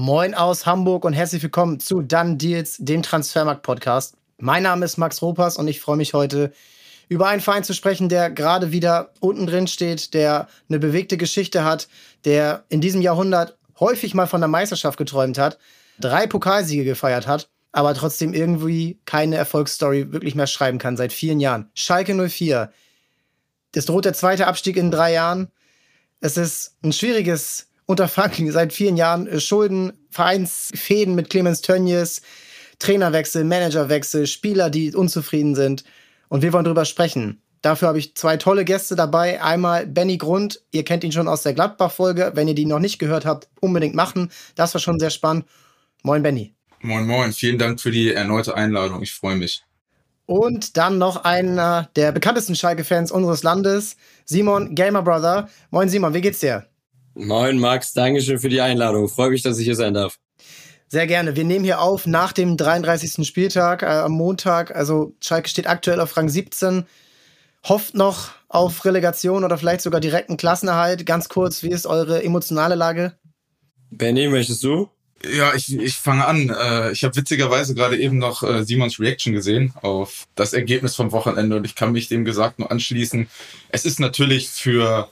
Moin aus Hamburg und herzlich willkommen zu Dann Deals, dem Transfermarkt-Podcast. Mein Name ist Max Ropas und ich freue mich heute über einen Verein zu sprechen, der gerade wieder unten drin steht, der eine bewegte Geschichte hat, der in diesem Jahrhundert häufig mal von der Meisterschaft geträumt hat, drei Pokalsiege gefeiert hat, aber trotzdem irgendwie keine Erfolgsstory wirklich mehr schreiben kann seit vielen Jahren. Schalke 04. Es droht der zweite Abstieg in drei Jahren. Es ist ein schwieriges Unterfangen seit vielen Jahren äh, Schulden, Vereinsfäden mit Clemens Tönnies, Trainerwechsel, Managerwechsel, Spieler, die unzufrieden sind. Und wir wollen drüber sprechen. Dafür habe ich zwei tolle Gäste dabei. Einmal Benny Grund, ihr kennt ihn schon aus der Gladbach-Folge. Wenn ihr die noch nicht gehört habt, unbedingt machen. Das war schon sehr spannend. Moin, Benny. Moin, moin. Vielen Dank für die erneute Einladung. Ich freue mich. Und dann noch einer der bekanntesten Schalke-Fans unseres Landes, Simon Gamer Brother. Moin, Simon, wie geht's dir? Moin Max, Dankeschön für die Einladung. Freue mich, dass ich hier sein darf. Sehr gerne. Wir nehmen hier auf nach dem 33. Spieltag äh, am Montag. Also Schalke steht aktuell auf Rang 17. Hofft noch auf Relegation oder vielleicht sogar direkten Klassenerhalt. Ganz kurz, wie ist eure emotionale Lage? Benny, möchtest du? Ja, ich, ich fange an. Äh, ich habe witzigerweise gerade eben noch äh, Simons Reaction gesehen auf das Ergebnis vom Wochenende und ich kann mich dem gesagt nur anschließen. Es ist natürlich für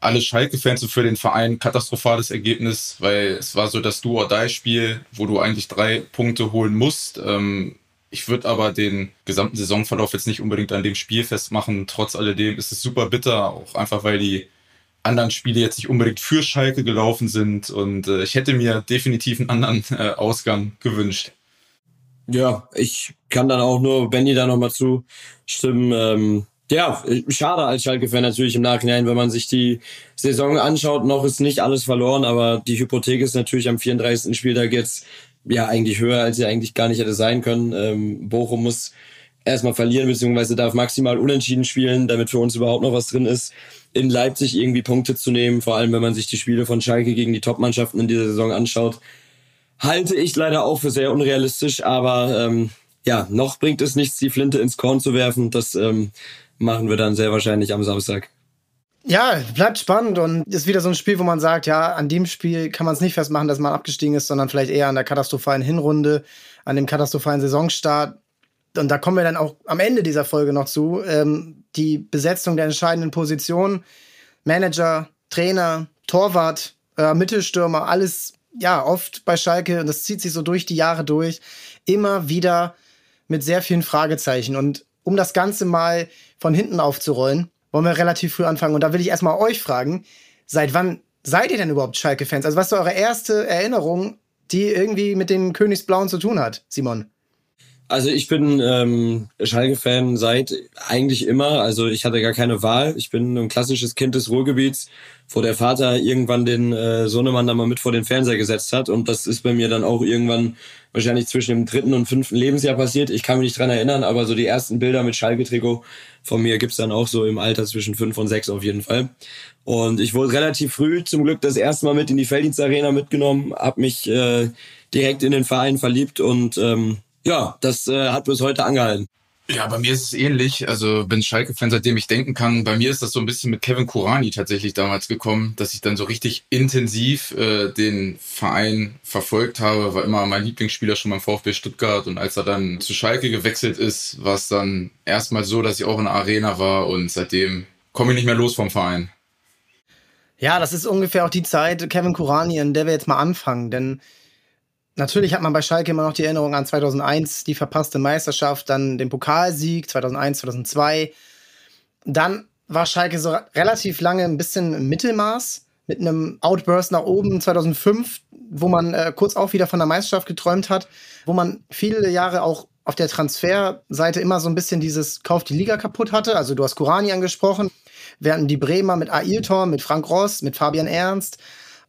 alle Schalke-Fans und für den Verein katastrophales Ergebnis, weil es war so das Do-or-Die-Spiel, wo du eigentlich drei Punkte holen musst. Ähm, ich würde aber den gesamten Saisonverlauf jetzt nicht unbedingt an dem Spiel festmachen. Trotz alledem ist es super bitter, auch einfach weil die anderen Spiele jetzt nicht unbedingt für Schalke gelaufen sind und äh, ich hätte mir definitiv einen anderen äh, Ausgang gewünscht. Ja, ich kann dann auch nur Benny da nochmal zustimmen. Ähm, ja, schade als Schalke-Fan natürlich im Nachhinein, wenn man sich die Saison anschaut. Noch ist nicht alles verloren, aber die Hypothek ist natürlich am 34. Spieltag jetzt ja eigentlich höher, als sie eigentlich gar nicht hätte sein können. Ähm, Bochum muss erstmal verlieren, beziehungsweise darf maximal unentschieden spielen, damit für uns überhaupt noch was drin ist, in Leipzig irgendwie Punkte zu nehmen, vor allem wenn man sich die Spiele von Schalke gegen die Top-Mannschaften in dieser Saison anschaut. Halte ich leider auch für sehr unrealistisch, aber ähm, ja, noch bringt es nichts, die Flinte ins Korn zu werfen. Das ähm, machen wir dann sehr wahrscheinlich am Samstag. Ja, bleibt spannend und ist wieder so ein Spiel, wo man sagt, ja, an dem Spiel kann man es nicht festmachen, dass man abgestiegen ist, sondern vielleicht eher an der katastrophalen Hinrunde, an dem katastrophalen Saisonstart. Und da kommen wir dann auch am Ende dieser Folge noch zu. Ähm, die Besetzung der entscheidenden Positionen, Manager, Trainer, Torwart, äh, Mittelstürmer, alles ja oft bei Schalke und das zieht sich so durch die Jahre durch, immer wieder mit sehr vielen Fragezeichen. Und um das Ganze mal von hinten aufzurollen, wollen wir relativ früh anfangen. Und da will ich erstmal euch fragen, seit wann seid ihr denn überhaupt Schalke-Fans? Also was ist eure erste Erinnerung, die irgendwie mit den Königsblauen zu tun hat, Simon? Also ich bin ähm, Schalke-Fan seit eigentlich immer. Also ich hatte gar keine Wahl. Ich bin ein klassisches Kind des Ruhrgebiets, wo der Vater irgendwann den äh, Sohnemann da mal mit vor den Fernseher gesetzt hat. Und das ist bei mir dann auch irgendwann wahrscheinlich zwischen dem dritten und fünften Lebensjahr passiert. Ich kann mich nicht dran erinnern, aber so die ersten Bilder mit Schalke-Trikot von mir gibt's dann auch so im Alter zwischen fünf und sechs auf jeden Fall. Und ich wurde relativ früh zum Glück das erste Mal mit in die Felddienstarena mitgenommen, habe mich äh, direkt in den Verein verliebt und ähm, ja, das äh, hat bis heute angehalten. Ja, bei mir ist es ähnlich. Also bin Schalke-Fan, seitdem ich denken kann. Bei mir ist das so ein bisschen mit Kevin Kurani tatsächlich damals gekommen, dass ich dann so richtig intensiv äh, den Verein verfolgt habe. War immer mein Lieblingsspieler schon beim VfB Stuttgart. Und als er dann zu Schalke gewechselt ist, war es dann erstmal so, dass ich auch in der Arena war. Und seitdem komme ich nicht mehr los vom Verein. Ja, das ist ungefähr auch die Zeit, Kevin Kurani, in der wir jetzt mal anfangen. Denn Natürlich hat man bei Schalke immer noch die Erinnerung an 2001, die verpasste Meisterschaft, dann den Pokalsieg 2001, 2002. Dann war Schalke so relativ lange ein bisschen im Mittelmaß mit einem Outburst nach oben 2005, wo man äh, kurz auch wieder von der Meisterschaft geträumt hat, wo man viele Jahre auch auf der Transferseite immer so ein bisschen dieses Kauf die Liga kaputt hatte. Also du hast Kurani angesprochen, während die Bremer mit Ailton, mit Frank Ross, mit Fabian Ernst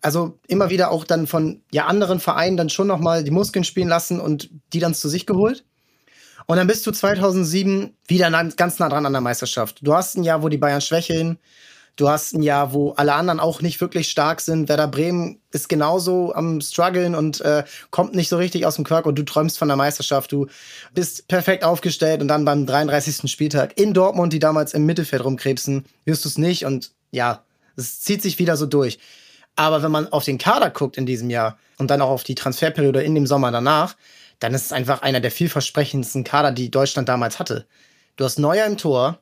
also immer wieder auch dann von ja anderen Vereinen dann schon noch mal die Muskeln spielen lassen und die dann zu sich geholt. Und dann bist du 2007 wieder ganz nah dran an der Meisterschaft. Du hast ein Jahr, wo die Bayern schwächeln. Du hast ein Jahr, wo alle anderen auch nicht wirklich stark sind. Werder Bremen ist genauso am struggeln und äh, kommt nicht so richtig aus dem Quark und du träumst von der Meisterschaft. Du bist perfekt aufgestellt und dann beim 33. Spieltag in Dortmund, die damals im Mittelfeld rumkrebsen, wirst du es nicht und ja, es zieht sich wieder so durch. Aber wenn man auf den Kader guckt in diesem Jahr und dann auch auf die Transferperiode in dem Sommer danach, dann ist es einfach einer der vielversprechendsten Kader, die Deutschland damals hatte. Du hast Neuer im Tor,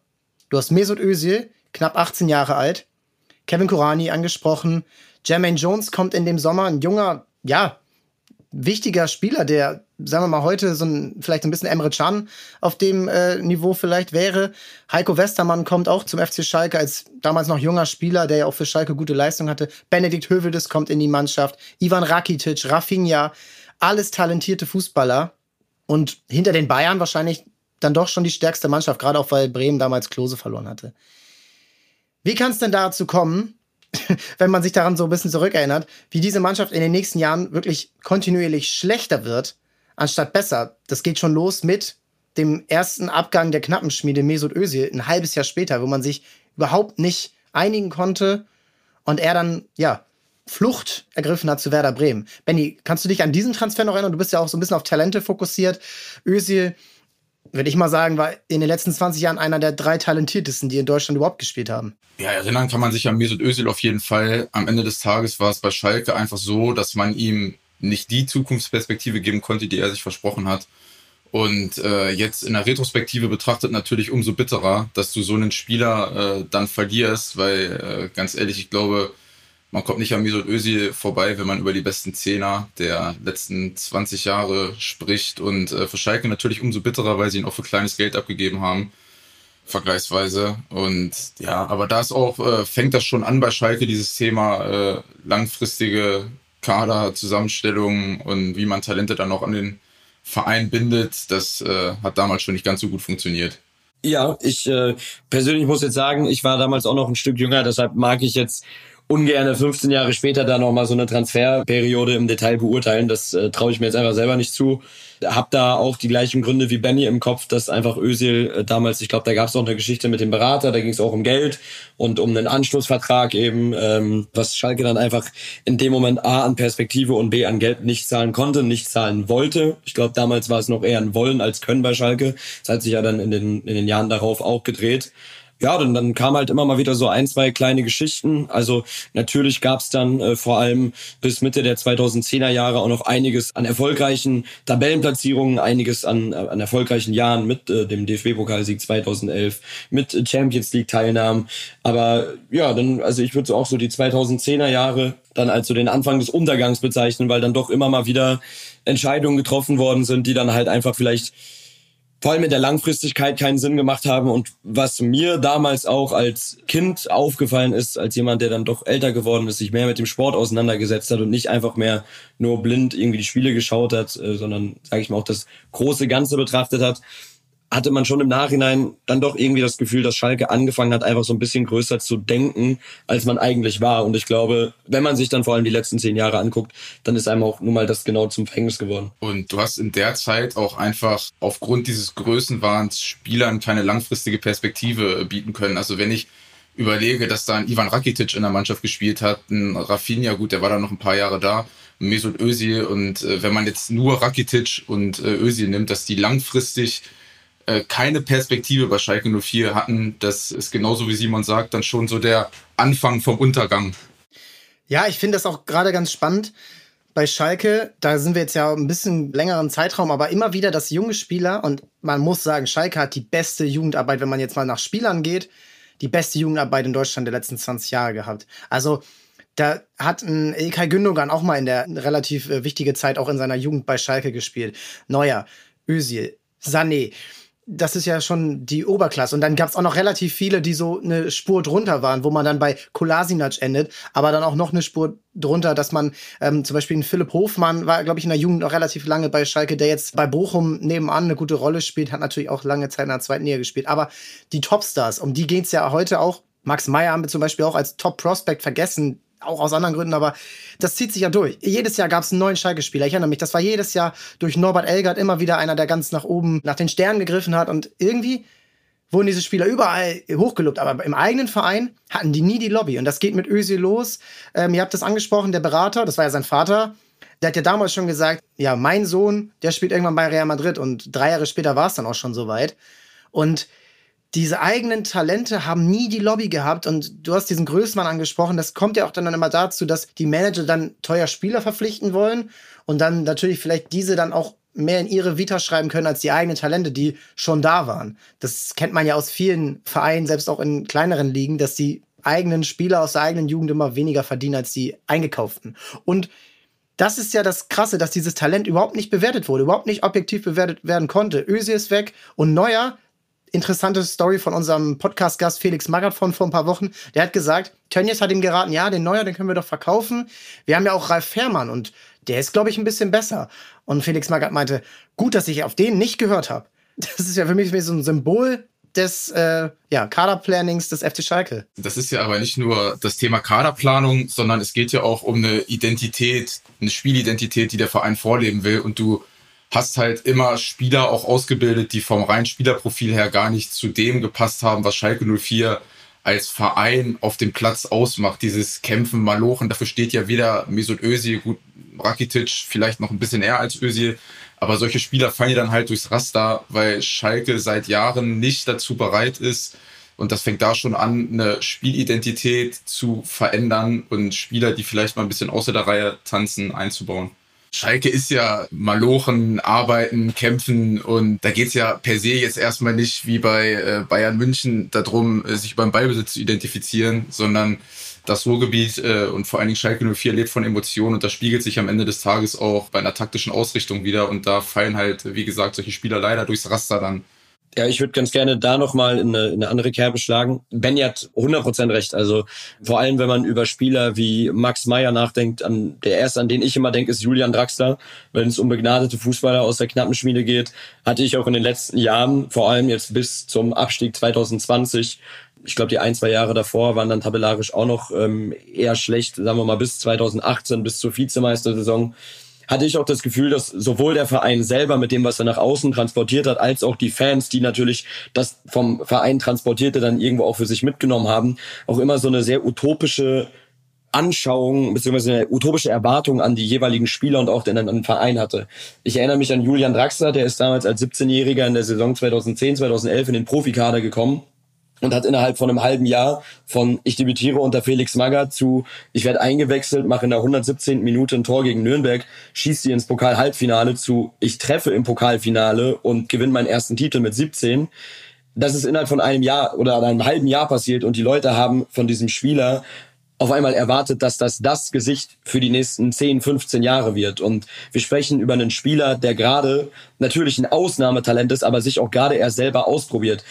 du hast Mesut Özil, knapp 18 Jahre alt, Kevin Kurani angesprochen, Jermaine Jones kommt in dem Sommer, ein junger, ja, wichtiger Spieler, der, sagen wir mal, heute so ein, vielleicht ein bisschen Emre Can auf dem äh, Niveau vielleicht wäre. Heiko Westermann kommt auch zum FC Schalke als damals noch junger Spieler, der ja auch für Schalke gute Leistung hatte. Benedikt Hövedes kommt in die Mannschaft. Ivan Rakitic, Rafinha, alles talentierte Fußballer. Und hinter den Bayern wahrscheinlich dann doch schon die stärkste Mannschaft, gerade auch weil Bremen damals Klose verloren hatte. Wie kann es denn dazu kommen, wenn man sich daran so ein bisschen zurückerinnert, wie diese Mannschaft in den nächsten Jahren wirklich kontinuierlich schlechter wird, anstatt besser. Das geht schon los mit dem ersten Abgang der Knappenschmiede Mesut Özil ein halbes Jahr später, wo man sich überhaupt nicht einigen konnte und er dann, ja, Flucht ergriffen hat zu Werder Bremen. Benny, kannst du dich an diesen Transfer noch erinnern? Du bist ja auch so ein bisschen auf Talente fokussiert. Özil würde ich mal sagen, war in den letzten 20 Jahren einer der drei talentiertesten, die in Deutschland überhaupt gespielt haben. Ja, erinnern kann man sich an Mesut Özil auf jeden Fall. Am Ende des Tages war es bei Schalke einfach so, dass man ihm nicht die Zukunftsperspektive geben konnte, die er sich versprochen hat. Und äh, jetzt in der Retrospektive betrachtet natürlich umso bitterer, dass du so einen Spieler äh, dann verlierst, weil äh, ganz ehrlich, ich glaube, man kommt nicht an Mesut Özil vorbei, wenn man über die besten Zehner der letzten 20 Jahre spricht. Und äh, für Schalke natürlich umso bitterer, weil sie ihn auch für kleines Geld abgegeben haben, vergleichsweise. Und ja, aber da ist auch, äh, fängt das schon an bei Schalke, dieses Thema äh, langfristige Kaderzusammenstellung und wie man Talente dann auch an den Verein bindet. Das äh, hat damals schon nicht ganz so gut funktioniert. Ja, ich äh, persönlich muss jetzt sagen, ich war damals auch noch ein Stück jünger, deshalb mag ich jetzt ungerne 15 Jahre später da nochmal so eine Transferperiode im Detail beurteilen. Das äh, traue ich mir jetzt einfach selber nicht zu. Hab da auch die gleichen Gründe wie Benny im Kopf, dass einfach Özil äh, damals, ich glaube, da gab es auch eine Geschichte mit dem Berater, da ging es auch um Geld und um einen Anschlussvertrag eben, ähm, was Schalke dann einfach in dem Moment A an Perspektive und B an Geld nicht zahlen konnte, nicht zahlen wollte. Ich glaube, damals war es noch eher ein Wollen als Können bei Schalke. Das hat sich ja dann in den, in den Jahren darauf auch gedreht ja, dann, dann kam halt immer mal wieder so ein, zwei kleine Geschichten. Also natürlich gab's dann äh, vor allem bis Mitte der 2010er Jahre auch noch einiges an erfolgreichen Tabellenplatzierungen, einiges an, äh, an erfolgreichen Jahren mit äh, dem DFB-Pokalsieg 2011, mit Champions League-Teilnahmen. Aber ja, dann, also ich würde so auch so die 2010er Jahre dann als so den Anfang des Untergangs bezeichnen, weil dann doch immer mal wieder Entscheidungen getroffen worden sind, die dann halt einfach vielleicht vor allem in der Langfristigkeit keinen Sinn gemacht haben. Und was mir damals auch als Kind aufgefallen ist, als jemand, der dann doch älter geworden ist, sich mehr mit dem Sport auseinandergesetzt hat und nicht einfach mehr nur blind irgendwie die Spiele geschaut hat, äh, sondern, sage ich mal, auch das große Ganze betrachtet hat, hatte man schon im Nachhinein dann doch irgendwie das Gefühl, dass Schalke angefangen hat, einfach so ein bisschen größer zu denken, als man eigentlich war. Und ich glaube, wenn man sich dann vor allem die letzten zehn Jahre anguckt, dann ist einem auch nun mal das genau zum Verhängnis geworden. Und du hast in der Zeit auch einfach aufgrund dieses Größenwahns Spielern keine langfristige Perspektive bieten können. Also wenn ich überlege, dass da ein Ivan Rakitic in der Mannschaft gespielt hat, ein Rafinha, gut, der war da noch ein paar Jahre da, Mesut Özil und äh, wenn man jetzt nur Rakitic und äh, Özil nimmt, dass die langfristig äh, keine Perspektive bei Schalke 04 hatten. Das ist genauso wie Simon sagt, dann schon so der Anfang vom Untergang. Ja, ich finde das auch gerade ganz spannend. Bei Schalke, da sind wir jetzt ja ein bisschen längeren Zeitraum, aber immer wieder, dass junge Spieler, und man muss sagen, Schalke hat die beste Jugendarbeit, wenn man jetzt mal nach Spielern geht, die beste Jugendarbeit in Deutschland der letzten 20 Jahre gehabt. Also da hat ein Ilkay Gündogan auch mal in der relativ äh, wichtige Zeit auch in seiner Jugend bei Schalke gespielt. Neuer, Özil, Sané das ist ja schon die Oberklasse. Und dann gab es auch noch relativ viele, die so eine Spur drunter waren, wo man dann bei Kolasinac endet, aber dann auch noch eine Spur drunter, dass man ähm, zum Beispiel Philipp Hofmann war, glaube ich, in der Jugend noch relativ lange bei Schalke, der jetzt bei Bochum nebenan eine gute Rolle spielt, hat natürlich auch lange Zeit in der zweiten Liga gespielt. Aber die Topstars, um die geht's ja heute auch. Max Meyer haben wir zum Beispiel auch als Top-Prospect vergessen, auch aus anderen Gründen, aber das zieht sich ja durch. Jedes Jahr gab es einen neuen Schalke-Spieler. Ich erinnere mich, das war jedes Jahr durch Norbert Elgert immer wieder einer, der ganz nach oben nach den Sternen gegriffen hat. Und irgendwie wurden diese Spieler überall hochgelobt, aber im eigenen Verein hatten die nie die Lobby. Und das geht mit Özil los. Ähm, ihr habt das angesprochen, der Berater, das war ja sein Vater, der hat ja damals schon gesagt, ja, mein Sohn, der spielt irgendwann bei Real Madrid und drei Jahre später war es dann auch schon soweit. Und diese eigenen Talente haben nie die Lobby gehabt und du hast diesen Größmann angesprochen. Das kommt ja auch dann immer dazu, dass die Manager dann teuer Spieler verpflichten wollen und dann natürlich vielleicht diese dann auch mehr in ihre Vita schreiben können als die eigenen Talente, die schon da waren. Das kennt man ja aus vielen Vereinen, selbst auch in kleineren Ligen, dass die eigenen Spieler aus der eigenen Jugend immer weniger verdienen als die eingekauften. Und das ist ja das Krasse, dass dieses Talent überhaupt nicht bewertet wurde, überhaupt nicht objektiv bewertet werden konnte. Ösi ist weg und Neuer interessante Story von unserem Podcast-Gast Felix Magath von vor ein paar Wochen. Der hat gesagt, Tönnies hat ihm geraten, ja, den Neuer, den können wir doch verkaufen. Wir haben ja auch Ralf Fährmann und der ist, glaube ich, ein bisschen besser. Und Felix Magath meinte, gut, dass ich auf den nicht gehört habe. Das ist ja für mich so ein Symbol des äh, ja, Kaderplannings des FC Schalke. Das ist ja aber nicht nur das Thema Kaderplanung, sondern es geht ja auch um eine Identität, eine Spielidentität, die der Verein vorleben will. Und du hast halt immer Spieler auch ausgebildet, die vom reinen Spielerprofil her gar nicht zu dem gepasst haben, was Schalke 04 als Verein auf dem Platz ausmacht. Dieses Kämpfen, Malochen, dafür steht ja weder Mesut Özil, gut, Rakitic vielleicht noch ein bisschen eher als Özil, aber solche Spieler fallen ja dann halt durchs Raster, weil Schalke seit Jahren nicht dazu bereit ist, und das fängt da schon an, eine Spielidentität zu verändern und Spieler, die vielleicht mal ein bisschen außer der Reihe tanzen, einzubauen. Schalke ist ja Malochen, Arbeiten, Kämpfen und da geht's ja per se jetzt erstmal nicht wie bei äh, Bayern München darum, äh, sich beim Ballbesitz zu identifizieren, sondern das Ruhrgebiet äh, und vor allen Dingen Schalke 04 lebt von Emotionen und das spiegelt sich am Ende des Tages auch bei einer taktischen Ausrichtung wieder und da fallen halt, wie gesagt, solche Spieler leider durchs Raster dann. Ja, ich würde ganz gerne da nochmal in eine, in eine andere Kerbe schlagen. Benny hat 100% recht. Also vor allem, wenn man über Spieler wie Max Meyer nachdenkt, an der erste, an den ich immer denke, ist Julian Draxler. Wenn es um begnadete Fußballer aus der knappen Schmiede geht, hatte ich auch in den letzten Jahren, vor allem jetzt bis zum Abstieg 2020, ich glaube, die ein, zwei Jahre davor waren dann tabellarisch auch noch ähm, eher schlecht, sagen wir mal bis 2018, bis zur Vizemeistersaison hatte ich auch das Gefühl, dass sowohl der Verein selber mit dem, was er nach außen transportiert hat, als auch die Fans, die natürlich das vom Verein transportierte, dann irgendwo auch für sich mitgenommen haben, auch immer so eine sehr utopische Anschauung bzw. eine utopische Erwartung an die jeweiligen Spieler und auch den, an den Verein hatte. Ich erinnere mich an Julian Draxler, der ist damals als 17-Jähriger in der Saison 2010, 2011 in den Profikader gekommen und hat innerhalb von einem halben Jahr von ich debütiere unter Felix Magath zu ich werde eingewechselt, mache in der 117. Minute ein Tor gegen Nürnberg, schieße sie ins Pokal-Halbfinale zu ich treffe im Pokalfinale und gewinne meinen ersten Titel mit 17. Das ist innerhalb von einem Jahr oder einem halben Jahr passiert und die Leute haben von diesem Spieler auf einmal erwartet, dass das das Gesicht für die nächsten 10, 15 Jahre wird. Und wir sprechen über einen Spieler, der gerade natürlich ein Ausnahmetalent ist, aber sich auch gerade erst selber ausprobiert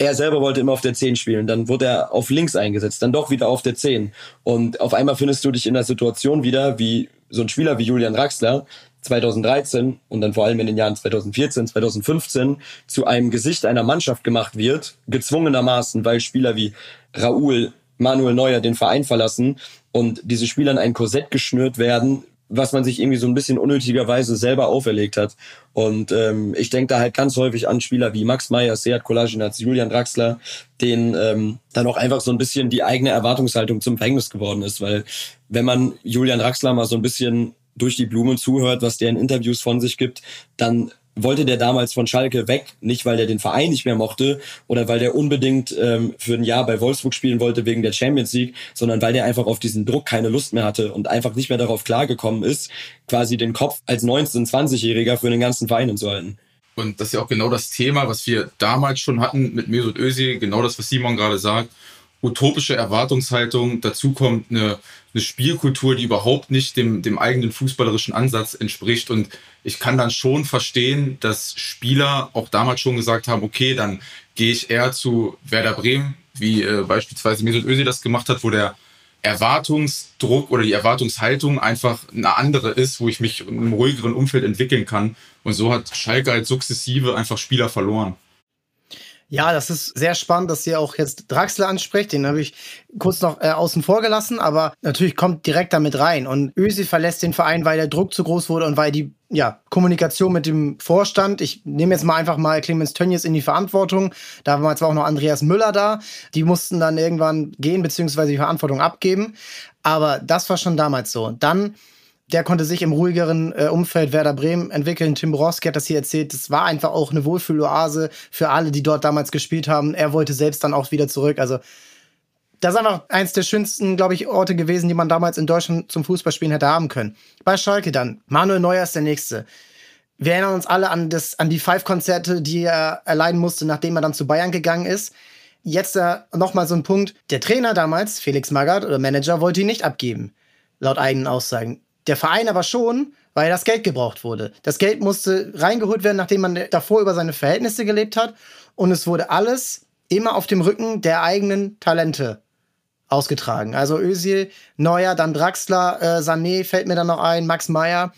er selber wollte immer auf der 10 spielen. Dann wurde er auf links eingesetzt, dann doch wieder auf der 10. Und auf einmal findest du dich in der Situation wieder, wie so ein Spieler wie Julian Draxler 2013 und dann vor allem in den Jahren 2014, 2015 zu einem Gesicht einer Mannschaft gemacht wird, gezwungenermaßen, weil Spieler wie Raoul, Manuel Neuer den Verein verlassen und diese Spieler in ein Korsett geschnürt werden, was man sich irgendwie so ein bisschen unnötigerweise selber auferlegt hat. Und ähm, ich denke da halt ganz häufig an Spieler wie Max Meyer, Seat Kolasinac, Julian Draxler, denen ähm, dann auch einfach so ein bisschen die eigene Erwartungshaltung zum Verhängnis geworden ist. Weil wenn man Julian Draxler mal so ein bisschen durch die Blume zuhört, was der in Interviews von sich gibt, dann wollte der damals von Schalke weg, nicht weil der den Verein nicht mehr mochte oder weil der unbedingt ähm, für ein Jahr bei Wolfsburg spielen wollte wegen der Champions League, sondern weil der einfach auf diesen Druck keine Lust mehr hatte und einfach nicht mehr darauf klargekommen ist, quasi den Kopf als 19-, 20-Jähriger für den ganzen Verein zu halten. Und das ist ja auch genau das Thema, was wir damals schon hatten mit Mesut Özil, genau das, was Simon gerade sagt. Utopische Erwartungshaltung, dazu kommt eine, eine Spielkultur, die überhaupt nicht dem, dem eigenen fußballerischen Ansatz entspricht und ich kann dann schon verstehen, dass Spieler auch damals schon gesagt haben, okay, dann gehe ich eher zu Werder Bremen, wie äh, beispielsweise Mesut Özil das gemacht hat, wo der Erwartungsdruck oder die Erwartungshaltung einfach eine andere ist, wo ich mich in einem ruhigeren Umfeld entwickeln kann. Und so hat Schalke halt sukzessive einfach Spieler verloren. Ja, das ist sehr spannend, dass ihr auch jetzt Draxler anspricht. Den habe ich kurz noch äh, außen vor gelassen, aber natürlich kommt direkt damit rein. Und Ösi verlässt den Verein, weil der Druck zu groß wurde und weil die ja, Kommunikation mit dem Vorstand. Ich nehme jetzt mal einfach mal Clemens Tönnies in die Verantwortung. Da war zwar auch noch Andreas Müller da. Die mussten dann irgendwann gehen, beziehungsweise die Verantwortung abgeben. Aber das war schon damals so. Dann der konnte sich im ruhigeren äh, Umfeld Werder Bremen entwickeln. Tim Borowski hat das hier erzählt. Das war einfach auch eine Wohlfühloase für alle, die dort damals gespielt haben. Er wollte selbst dann auch wieder zurück. Also das ist einfach eins der schönsten, glaube ich, Orte gewesen, die man damals in Deutschland zum Fußballspielen hätte haben können. Bei Schalke dann. Manuel Neuer ist der Nächste. Wir erinnern uns alle an, das, an die Five-Konzerte, die er erleiden musste, nachdem er dann zu Bayern gegangen ist. Jetzt äh, nochmal so ein Punkt. Der Trainer damals, Felix Magath oder Manager, wollte ihn nicht abgeben. Laut eigenen Aussagen. Der Verein aber schon, weil das Geld gebraucht wurde. Das Geld musste reingeholt werden, nachdem man davor über seine Verhältnisse gelebt hat. Und es wurde alles immer auf dem Rücken der eigenen Talente ausgetragen. Also Özil, Neuer, dann Draxler, äh, Sané fällt mir dann noch ein, Max Meyer.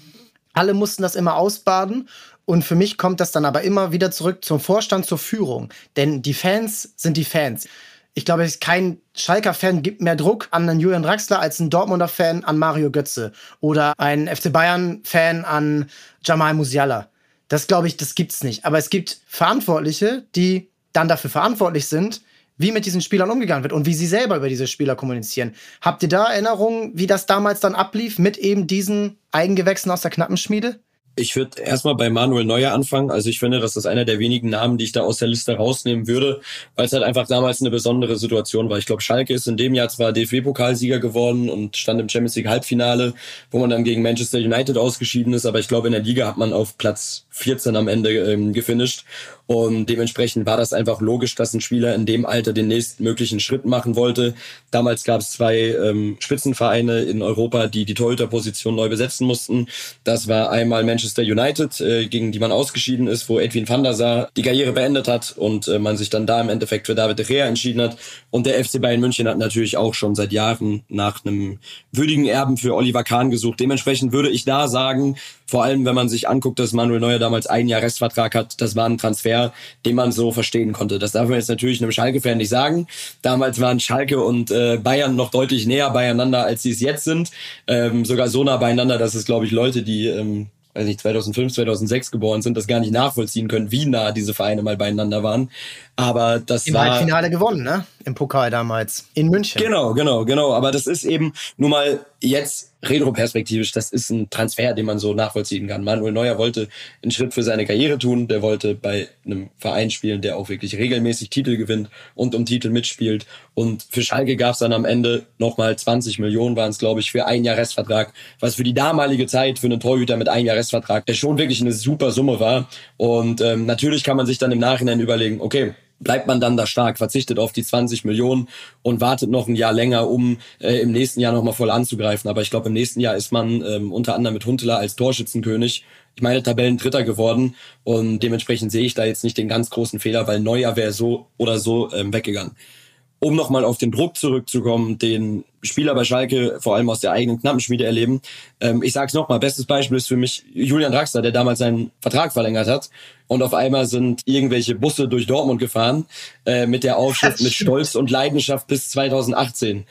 Alle mussten das immer ausbaden. Und für mich kommt das dann aber immer wieder zurück zum Vorstand, zur Führung. Denn die Fans sind die Fans. Ich glaube, kein Schalker-Fan gibt mehr Druck an einen Julian Draxler als ein Dortmunder Fan an Mario Götze oder ein FC Bayern-Fan an Jamal Musiala. Das glaube ich, das gibt's nicht. Aber es gibt Verantwortliche, die dann dafür verantwortlich sind, wie mit diesen Spielern umgegangen wird und wie sie selber über diese Spieler kommunizieren. Habt ihr da Erinnerungen, wie das damals dann ablief mit eben diesen Eigengewächsen aus der Knappenschmiede? Ich würde erstmal bei Manuel Neuer anfangen. Also ich finde, das ist einer der wenigen Namen, die ich da aus der Liste rausnehmen würde, weil es halt einfach damals eine besondere Situation war. Ich glaube, Schalke ist in dem Jahr zwar DFB-Pokalsieger geworden und stand im Champions League Halbfinale, wo man dann gegen Manchester United ausgeschieden ist, aber ich glaube, in der Liga hat man auf Platz 14 am Ende ähm, gefinisht. Und dementsprechend war das einfach logisch, dass ein Spieler in dem Alter den nächstmöglichen Schritt machen wollte. Damals gab es zwei ähm, Spitzenvereine in Europa, die die Torhüterposition neu besetzen mussten. Das war einmal Manchester United, äh, gegen die man ausgeschieden ist, wo Edwin van der Sar die Karriere beendet hat und äh, man sich dann da im Endeffekt für David de Gea entschieden hat. Und der FC Bayern München hat natürlich auch schon seit Jahren nach einem würdigen Erben für Oliver Kahn gesucht. Dementsprechend würde ich da sagen, vor allem, wenn man sich anguckt, dass Manuel Neuer damals ein Jahr Restvertrag hat, das war ein Transfer, den man so verstehen konnte. Das darf man jetzt natürlich einem Schalke-Fan nicht sagen. Damals waren Schalke und äh, Bayern noch deutlich näher beieinander, als sie es jetzt sind. Ähm, sogar so nah beieinander, dass es, glaube ich, Leute, die ähm, weiß nicht, 2005, 2006 geboren sind, das gar nicht nachvollziehen können, wie nah diese Vereine mal beieinander waren. Aber das Im war... Im Halbfinale gewonnen, ne? Im Pokal damals. In München. Genau, genau, genau. Aber das ist eben nur mal jetzt retroperspektivisch, das ist ein Transfer, den man so nachvollziehen kann. Manuel Neuer wollte einen Schritt für seine Karriere tun. Der wollte bei einem Verein spielen, der auch wirklich regelmäßig Titel gewinnt und um Titel mitspielt. Und für Schalke gab es dann am Ende nochmal 20 Millionen, waren es, glaube ich, für ein Jahr Restvertrag, was für die damalige Zeit für einen Torhüter mit ein Jahr Restvertrag, der schon wirklich eine super Summe war. Und ähm, natürlich kann man sich dann im Nachhinein überlegen, okay, bleibt man dann da stark, verzichtet auf die 20 Millionen und wartet noch ein Jahr länger, um äh, im nächsten Jahr nochmal voll anzugreifen. Aber ich glaube, im nächsten Jahr ist man ähm, unter anderem mit Huntela als Torschützenkönig, ich meine, Tabellen Dritter geworden und dementsprechend sehe ich da jetzt nicht den ganz großen Fehler, weil Neuer wäre so oder so ähm, weggegangen um nochmal auf den Druck zurückzukommen, den Spieler bei Schalke vor allem aus der eigenen Knappenschmiede erleben. Ähm, ich sage es nochmal, bestes Beispiel ist für mich Julian Draxler, der damals seinen Vertrag verlängert hat. Und auf einmal sind irgendwelche Busse durch Dortmund gefahren äh, mit der Aufschrift mit Stolz und Leidenschaft bis 2018.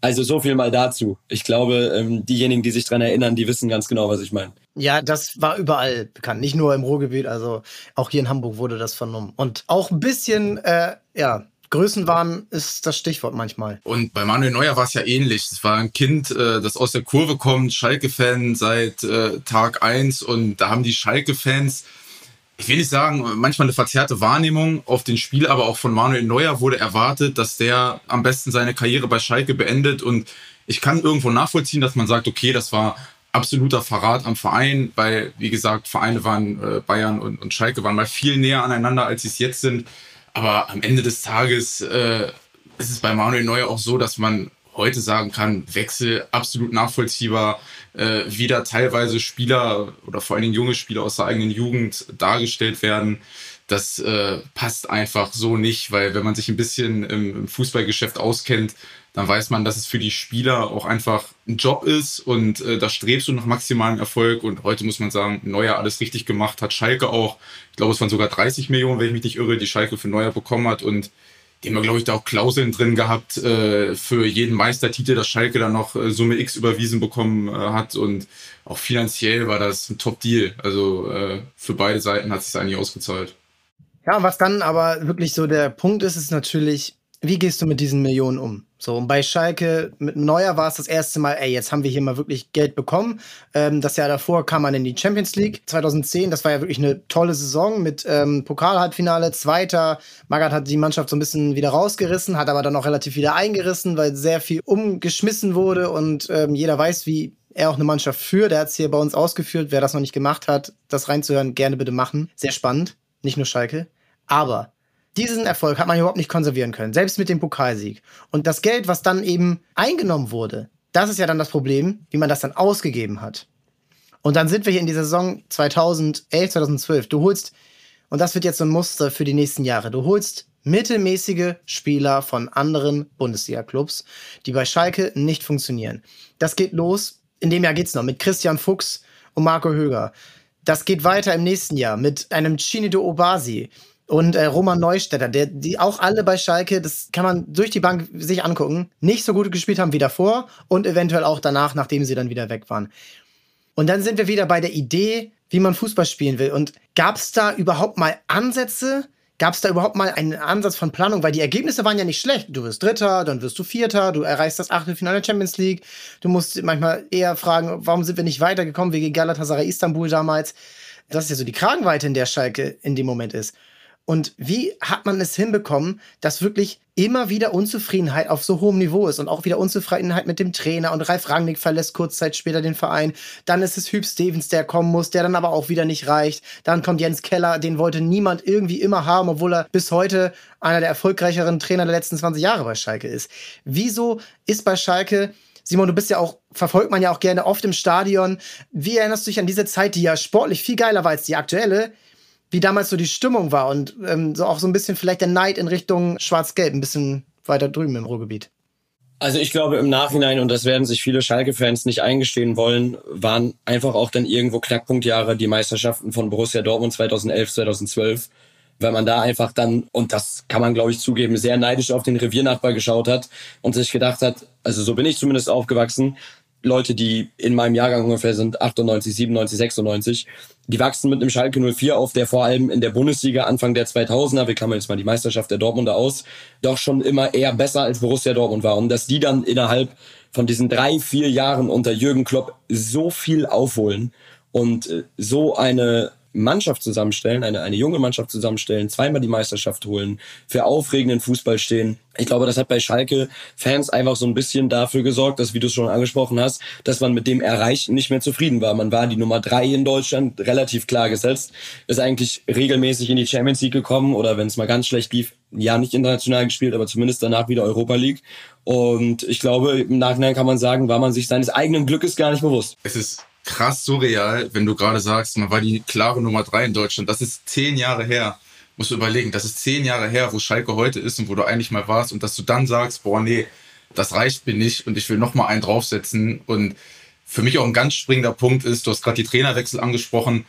Also so viel mal dazu. Ich glaube, ähm, diejenigen, die sich dran erinnern, die wissen ganz genau, was ich meine. Ja, das war überall bekannt, nicht nur im Ruhrgebiet, also auch hier in Hamburg wurde das vernommen. Und auch ein bisschen, äh, ja, Größenwahn ist das Stichwort manchmal. Und bei Manuel Neuer war es ja ähnlich. Es war ein Kind, äh, das aus der Kurve kommt, Schalke-Fan seit äh, Tag eins und da haben die Schalke-Fans, ich will nicht sagen, manchmal eine verzerrte Wahrnehmung auf den Spiel, aber auch von Manuel Neuer wurde erwartet, dass der am besten seine Karriere bei Schalke beendet und ich kann irgendwo nachvollziehen, dass man sagt, okay, das war absoluter Verrat am Verein, weil, wie gesagt, Vereine waren, äh, Bayern und Schalke waren mal viel näher aneinander, als sie es jetzt sind. Aber am Ende des Tages äh, ist es bei Manuel Neuer auch so, dass man heute sagen kann, Wechsel absolut nachvollziehbar, äh, wieder teilweise Spieler oder vor allen Dingen junge Spieler aus der eigenen Jugend dargestellt werden. Das äh, passt einfach so nicht, weil wenn man sich ein bisschen im, im Fußballgeschäft auskennt, dann weiß man, dass es für die Spieler auch einfach ein Job ist und äh, da strebst du nach maximalem Erfolg. Und heute muss man sagen, Neuer alles richtig gemacht, hat Schalke auch, ich glaube, es waren sogar 30 Millionen, wenn ich mich nicht irre, die Schalke für Neuer bekommen hat. Und die haben, glaube ich, da auch Klauseln drin gehabt, äh, für jeden Meistertitel, dass Schalke dann noch äh, Summe X überwiesen bekommen äh, hat. Und auch finanziell war das ein Top-Deal. Also äh, für beide Seiten hat es sich eigentlich ausgezahlt. Ja, was dann aber wirklich so der Punkt ist, ist natürlich, wie gehst du mit diesen Millionen um? So, und bei Schalke mit Neuer war es das erste Mal, ey, jetzt haben wir hier mal wirklich Geld bekommen. Ähm, das Jahr davor kam man in die Champions League 2010. Das war ja wirklich eine tolle Saison mit ähm, Pokalhalbfinale, Zweiter. Magath hat die Mannschaft so ein bisschen wieder rausgerissen, hat aber dann auch relativ wieder eingerissen, weil sehr viel umgeschmissen wurde und ähm, jeder weiß, wie er auch eine Mannschaft führt. Er hat es hier bei uns ausgeführt. Wer das noch nicht gemacht hat, das reinzuhören, gerne bitte machen. Sehr spannend. Nicht nur Schalke. Aber diesen Erfolg hat man überhaupt nicht konservieren können, selbst mit dem Pokalsieg. Und das Geld, was dann eben eingenommen wurde, das ist ja dann das Problem, wie man das dann ausgegeben hat. Und dann sind wir hier in dieser Saison 2011, 2012. Du holst, und das wird jetzt so ein Muster für die nächsten Jahre, du holst mittelmäßige Spieler von anderen Bundesliga-Clubs, die bei Schalke nicht funktionieren. Das geht los, in dem Jahr geht's noch, mit Christian Fuchs und Marco Höger. Das geht weiter im nächsten Jahr mit einem Chinido Obasi, und äh, Roman Neustädter, der, die auch alle bei Schalke, das kann man durch die Bank sich angucken, nicht so gut gespielt haben wie davor und eventuell auch danach, nachdem sie dann wieder weg waren. Und dann sind wir wieder bei der Idee, wie man Fußball spielen will. Und gab es da überhaupt mal Ansätze? Gab es da überhaupt mal einen Ansatz von Planung? Weil die Ergebnisse waren ja nicht schlecht. Du wirst Dritter, dann wirst du Vierter, du erreichst das Achtelfinale der Champions League. Du musst manchmal eher fragen, warum sind wir nicht weitergekommen, wie gegen Galatasaray Istanbul damals. Das ist ja so die Kragenweite, in der Schalke in dem Moment ist. Und wie hat man es hinbekommen, dass wirklich immer wieder Unzufriedenheit auf so hohem Niveau ist und auch wieder Unzufriedenheit mit dem Trainer und Ralf Rangnick verlässt kurz Zeit später den Verein. Dann ist es Hüb Stevens, der kommen muss, der dann aber auch wieder nicht reicht. Dann kommt Jens Keller, den wollte niemand irgendwie immer haben, obwohl er bis heute einer der erfolgreicheren Trainer der letzten 20 Jahre bei Schalke ist. Wieso ist bei Schalke Simon, du bist ja auch, verfolgt man ja auch gerne oft im Stadion. Wie erinnerst du dich an diese Zeit, die ja sportlich viel geiler war als die aktuelle? Wie damals so die Stimmung war und ähm, so auch so ein bisschen vielleicht der Neid in Richtung Schwarz-Gelb, ein bisschen weiter drüben im Ruhrgebiet. Also ich glaube im Nachhinein, und das werden sich viele Schalke-Fans nicht eingestehen wollen, waren einfach auch dann irgendwo Knackpunktjahre die Meisterschaften von Borussia Dortmund 2011, 2012, weil man da einfach dann, und das kann man glaube ich zugeben, sehr neidisch auf den Reviernachbar geschaut hat und sich gedacht hat, also so bin ich zumindest aufgewachsen, Leute, die in meinem Jahrgang ungefähr sind, 98, 97, 96, die wachsen mit einem Schalke 04 auf, der vor allem in der Bundesliga Anfang der 2000er, wir klammern jetzt mal die Meisterschaft der Dortmunder aus, doch schon immer eher besser als Borussia Dortmund war. Und dass die dann innerhalb von diesen drei, vier Jahren unter Jürgen Klopp so viel aufholen und äh, so eine Mannschaft zusammenstellen, eine, eine junge Mannschaft zusammenstellen, zweimal die Meisterschaft holen, für aufregenden Fußball stehen. Ich glaube, das hat bei Schalke Fans einfach so ein bisschen dafür gesorgt, dass, wie du es schon angesprochen hast, dass man mit dem Erreichten nicht mehr zufrieden war. Man war die Nummer drei in Deutschland, relativ klar gesetzt, ist eigentlich regelmäßig in die Champions League gekommen oder wenn es mal ganz schlecht lief, ja nicht international gespielt, aber zumindest danach wieder Europa League. Und ich glaube, im Nachhinein kann man sagen, war man sich seines eigenen Glückes gar nicht bewusst. Es ist krass surreal, wenn du gerade sagst, man war die klare Nummer drei in Deutschland. Das ist zehn Jahre her. Musst du überlegen, das ist zehn Jahre her, wo Schalke heute ist und wo du eigentlich mal warst und dass du dann sagst, boah, nee, das reicht mir nicht und ich will noch mal einen draufsetzen. Und für mich auch ein ganz springender Punkt ist, du hast gerade die Trainerwechsel angesprochen,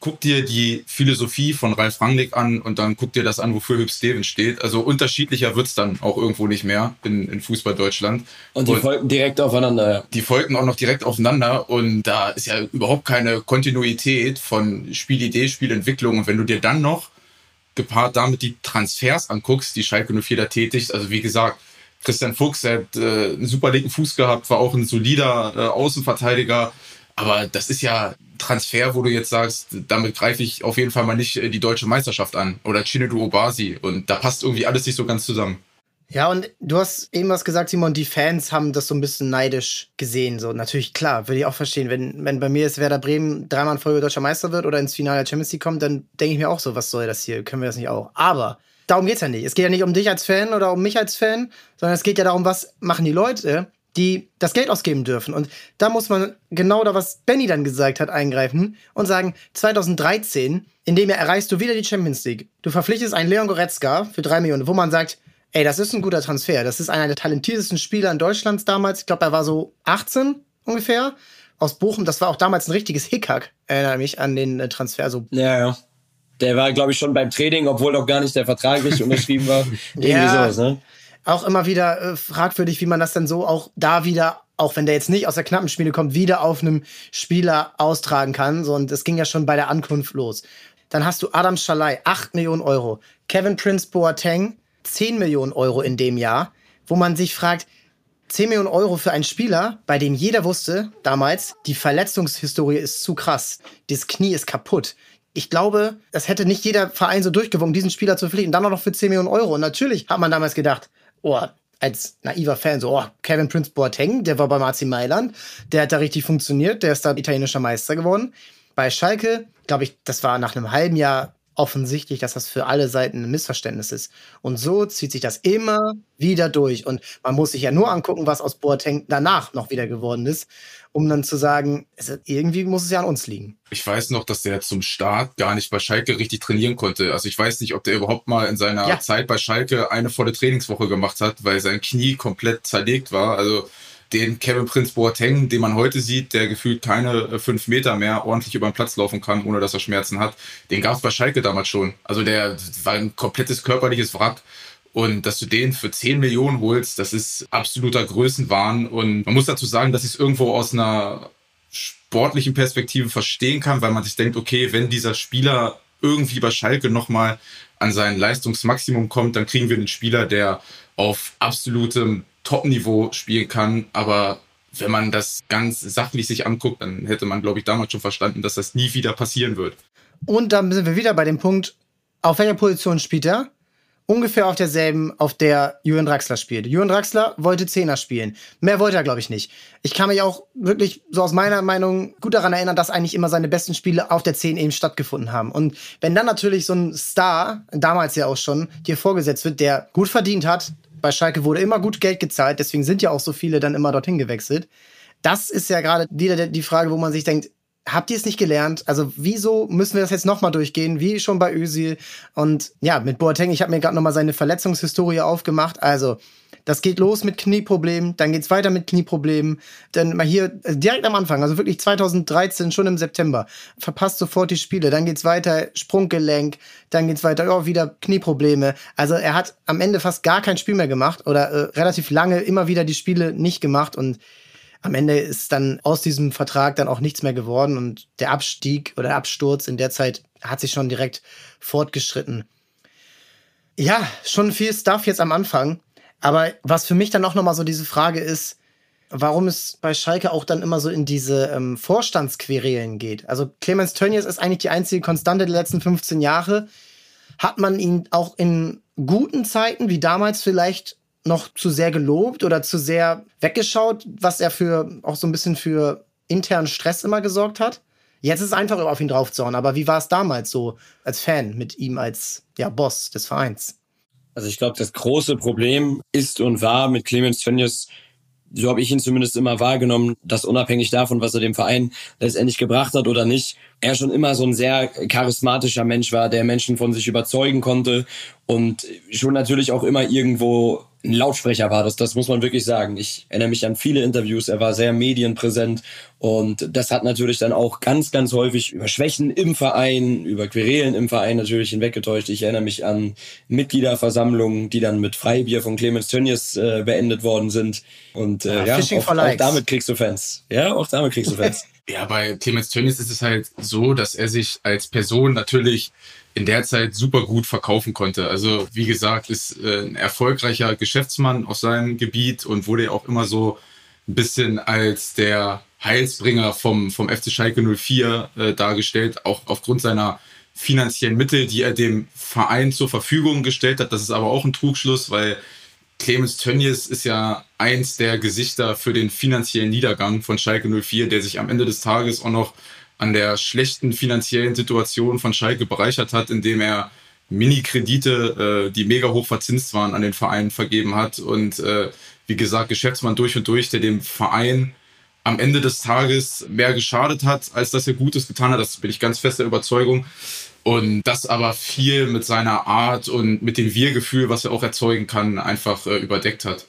guck dir die Philosophie von Ralf Rangnick an und dann guck dir das an, wofür Hüb Stevens steht. Also unterschiedlicher wird's dann auch irgendwo nicht mehr in, in Fußball Deutschland. Und die und folgen direkt aufeinander, ja. Die folgen auch noch direkt aufeinander und da ist ja überhaupt keine Kontinuität von Spielidee, Spielentwicklung. Und wenn du dir dann noch gepaart damit die Transfers anguckst, die Schalke 04 da tätigt, also wie gesagt, Christian Fuchs, der hat äh, einen super linken Fuß gehabt, war auch ein solider äh, Außenverteidiger, aber das ist ja Transfer, wo du jetzt sagst, damit greife ich auf jeden Fall mal nicht äh, die deutsche Meisterschaft an oder Chinedu Obasi und da passt irgendwie alles nicht so ganz zusammen. Ja, und du hast eben was gesagt, Simon, die Fans haben das so ein bisschen neidisch gesehen. So, natürlich, klar, würde ich auch verstehen. Wenn, wenn bei mir jetzt Werder Bremen dreimal in Folge deutscher Meister wird oder ins Finale der Champions League kommt, dann denke ich mir auch so, was soll das hier? Können wir das nicht auch? Aber darum geht's ja nicht. Es geht ja nicht um dich als Fan oder um mich als Fan, sondern es geht ja darum, was machen die Leute die das Geld ausgeben dürfen. Und da muss man genau da, was Benny dann gesagt hat, eingreifen und sagen, 2013, in dem Jahr erreichst du wieder die Champions League. Du verpflichtest einen Leon Goretzka für drei Millionen, wo man sagt, ey, das ist ein guter Transfer. Das ist einer der talentiertesten Spieler in Deutschlands damals. Ich glaube, er war so 18 ungefähr. Aus Bochum, das war auch damals ein richtiges Hickhack, erinnere mich an den äh, Transfer. So. Ja, ja. Der war, glaube ich, schon beim Training, obwohl doch gar nicht der Vertrag richtig unterschrieben war. Irgendwie ja, sowas, ne? Auch immer wieder äh, fragwürdig, wie man das dann so auch da wieder, auch wenn der jetzt nicht aus der knappen Spiele kommt, wieder auf einem Spieler austragen kann. So, und das ging ja schon bei der Ankunft los. Dann hast du Adam Schalai, 8 Millionen Euro. Kevin Prince Boateng, 10 Millionen Euro in dem Jahr, wo man sich fragt, 10 Millionen Euro für einen Spieler, bei dem jeder wusste damals, die Verletzungshistorie ist zu krass. Das Knie ist kaputt. Ich glaube, das hätte nicht jeder Verein so durchgewunken, diesen Spieler zu verpflichten. Dann auch noch für 10 Millionen Euro. Und natürlich hat man damals gedacht, oh, als naiver Fan so, oh, Kevin Prince Boateng, der war beim AC Mailand, der hat da richtig funktioniert, der ist da italienischer Meister geworden. Bei Schalke, glaube ich, das war nach einem halben Jahr offensichtlich, dass das für alle Seiten ein Missverständnis ist. Und so zieht sich das immer wieder durch. Und man muss sich ja nur angucken, was aus Boateng danach noch wieder geworden ist, um dann zu sagen, es, irgendwie muss es ja an uns liegen. Ich weiß noch, dass der zum Start gar nicht bei Schalke richtig trainieren konnte. Also ich weiß nicht, ob der überhaupt mal in seiner ja. Zeit bei Schalke eine volle Trainingswoche gemacht hat, weil sein Knie komplett zerlegt war. Also den Kevin Prince Boateng, den man heute sieht, der gefühlt keine äh, fünf Meter mehr ordentlich über den Platz laufen kann, ohne dass er Schmerzen hat, den gab es bei Schalke damals schon. Also der war ein komplettes körperliches Wrack. Und dass du den für 10 Millionen holst, das ist absoluter Größenwahn. Und man muss dazu sagen, dass ich es irgendwo aus einer sportlichen Perspektive verstehen kann, weil man sich denkt, okay, wenn dieser Spieler irgendwie bei Schalke nochmal an sein Leistungsmaximum kommt, dann kriegen wir einen Spieler, der auf absolutem Top-Niveau spielen kann. Aber wenn man das ganz sachlich sich anguckt, dann hätte man, glaube ich, damals schon verstanden, dass das nie wieder passieren wird. Und dann sind wir wieder bei dem Punkt, auf welcher Position spielt er? Ungefähr auf derselben, auf der Julian Draxler spielt. Julian Draxler wollte Zehner spielen. Mehr wollte er, glaube ich, nicht. Ich kann mich auch wirklich so aus meiner Meinung gut daran erinnern, dass eigentlich immer seine besten Spiele auf der Zehn eben stattgefunden haben. Und wenn dann natürlich so ein Star, damals ja auch schon, dir vorgesetzt wird, der gut verdient hat, bei Schalke wurde immer gut Geld gezahlt, deswegen sind ja auch so viele dann immer dorthin gewechselt. Das ist ja gerade wieder die Frage, wo man sich denkt, habt ihr es nicht gelernt? Also wieso müssen wir das jetzt nochmal durchgehen, wie schon bei Özil? Und ja, mit Boateng, ich habe mir gerade nochmal seine Verletzungshistorie aufgemacht. Also das geht los mit Knieproblemen, dann geht's weiter mit Knieproblemen. Dann mal hier äh, direkt am Anfang, also wirklich 2013, schon im September, verpasst sofort die Spiele. Dann geht's weiter Sprunggelenk, dann geht's weiter, oh, wieder Knieprobleme. Also er hat am Ende fast gar kein Spiel mehr gemacht oder äh, relativ lange immer wieder die Spiele nicht gemacht und am Ende ist dann aus diesem Vertrag dann auch nichts mehr geworden und der Abstieg oder der Absturz in der Zeit hat sich schon direkt fortgeschritten. Ja, schon viel Stuff jetzt am Anfang. Aber was für mich dann auch nochmal so diese Frage ist, warum es bei Schalke auch dann immer so in diese ähm, Vorstandsquerelen geht. Also Clemens Tönnies ist eigentlich die einzige Konstante der letzten 15 Jahre. Hat man ihn auch in guten Zeiten, wie damals vielleicht, noch zu sehr gelobt oder zu sehr weggeschaut, was er für auch so ein bisschen für internen Stress immer gesorgt hat? Jetzt ist es einfach auf ihn draufzuhauen, aber wie war es damals so als Fan mit ihm als ja, Boss des Vereins? Also ich glaube, das große Problem ist und war mit Clemens Tönnies, so habe ich ihn zumindest immer wahrgenommen, dass unabhängig davon, was er dem Verein letztendlich gebracht hat oder nicht, er schon immer so ein sehr charismatischer Mensch war, der Menschen von sich überzeugen konnte und schon natürlich auch immer irgendwo ein Lautsprecher war das, das muss man wirklich sagen. Ich erinnere mich an viele Interviews, er war sehr medienpräsent und das hat natürlich dann auch ganz, ganz häufig über Schwächen im Verein, über Querelen im Verein natürlich hinweggetäuscht. Ich erinnere mich an Mitgliederversammlungen, die dann mit Freibier von Clemens Tönnies äh, beendet worden sind. Und äh, ja, ja auch, auch damit kriegst du Fans. Ja, auch damit kriegst du Fans. Ja, bei Clemens Tönnies ist es halt so, dass er sich als Person natürlich in der Zeit super gut verkaufen konnte. Also wie gesagt, ist äh, ein erfolgreicher Geschäftsmann auf seinem Gebiet und wurde ja auch immer so ein bisschen als der Heilsbringer vom, vom FC Schalke 04 äh, dargestellt, auch aufgrund seiner finanziellen Mittel, die er dem Verein zur Verfügung gestellt hat. Das ist aber auch ein Trugschluss, weil Clemens Tönnies ist ja eins der Gesichter für den finanziellen Niedergang von Schalke 04, der sich am Ende des Tages auch noch an der schlechten finanziellen Situation von Schalke bereichert hat, indem er Mini-Kredite, äh, die mega hoch verzinst waren, an den Verein vergeben hat. Und äh, wie gesagt, Geschäftsmann durch und durch, der dem Verein am Ende des Tages mehr geschadet hat, als dass er Gutes getan hat. Das bin ich ganz fest der Überzeugung. Und das aber viel mit seiner Art und mit dem Wir-Gefühl, was er auch erzeugen kann, einfach äh, überdeckt hat.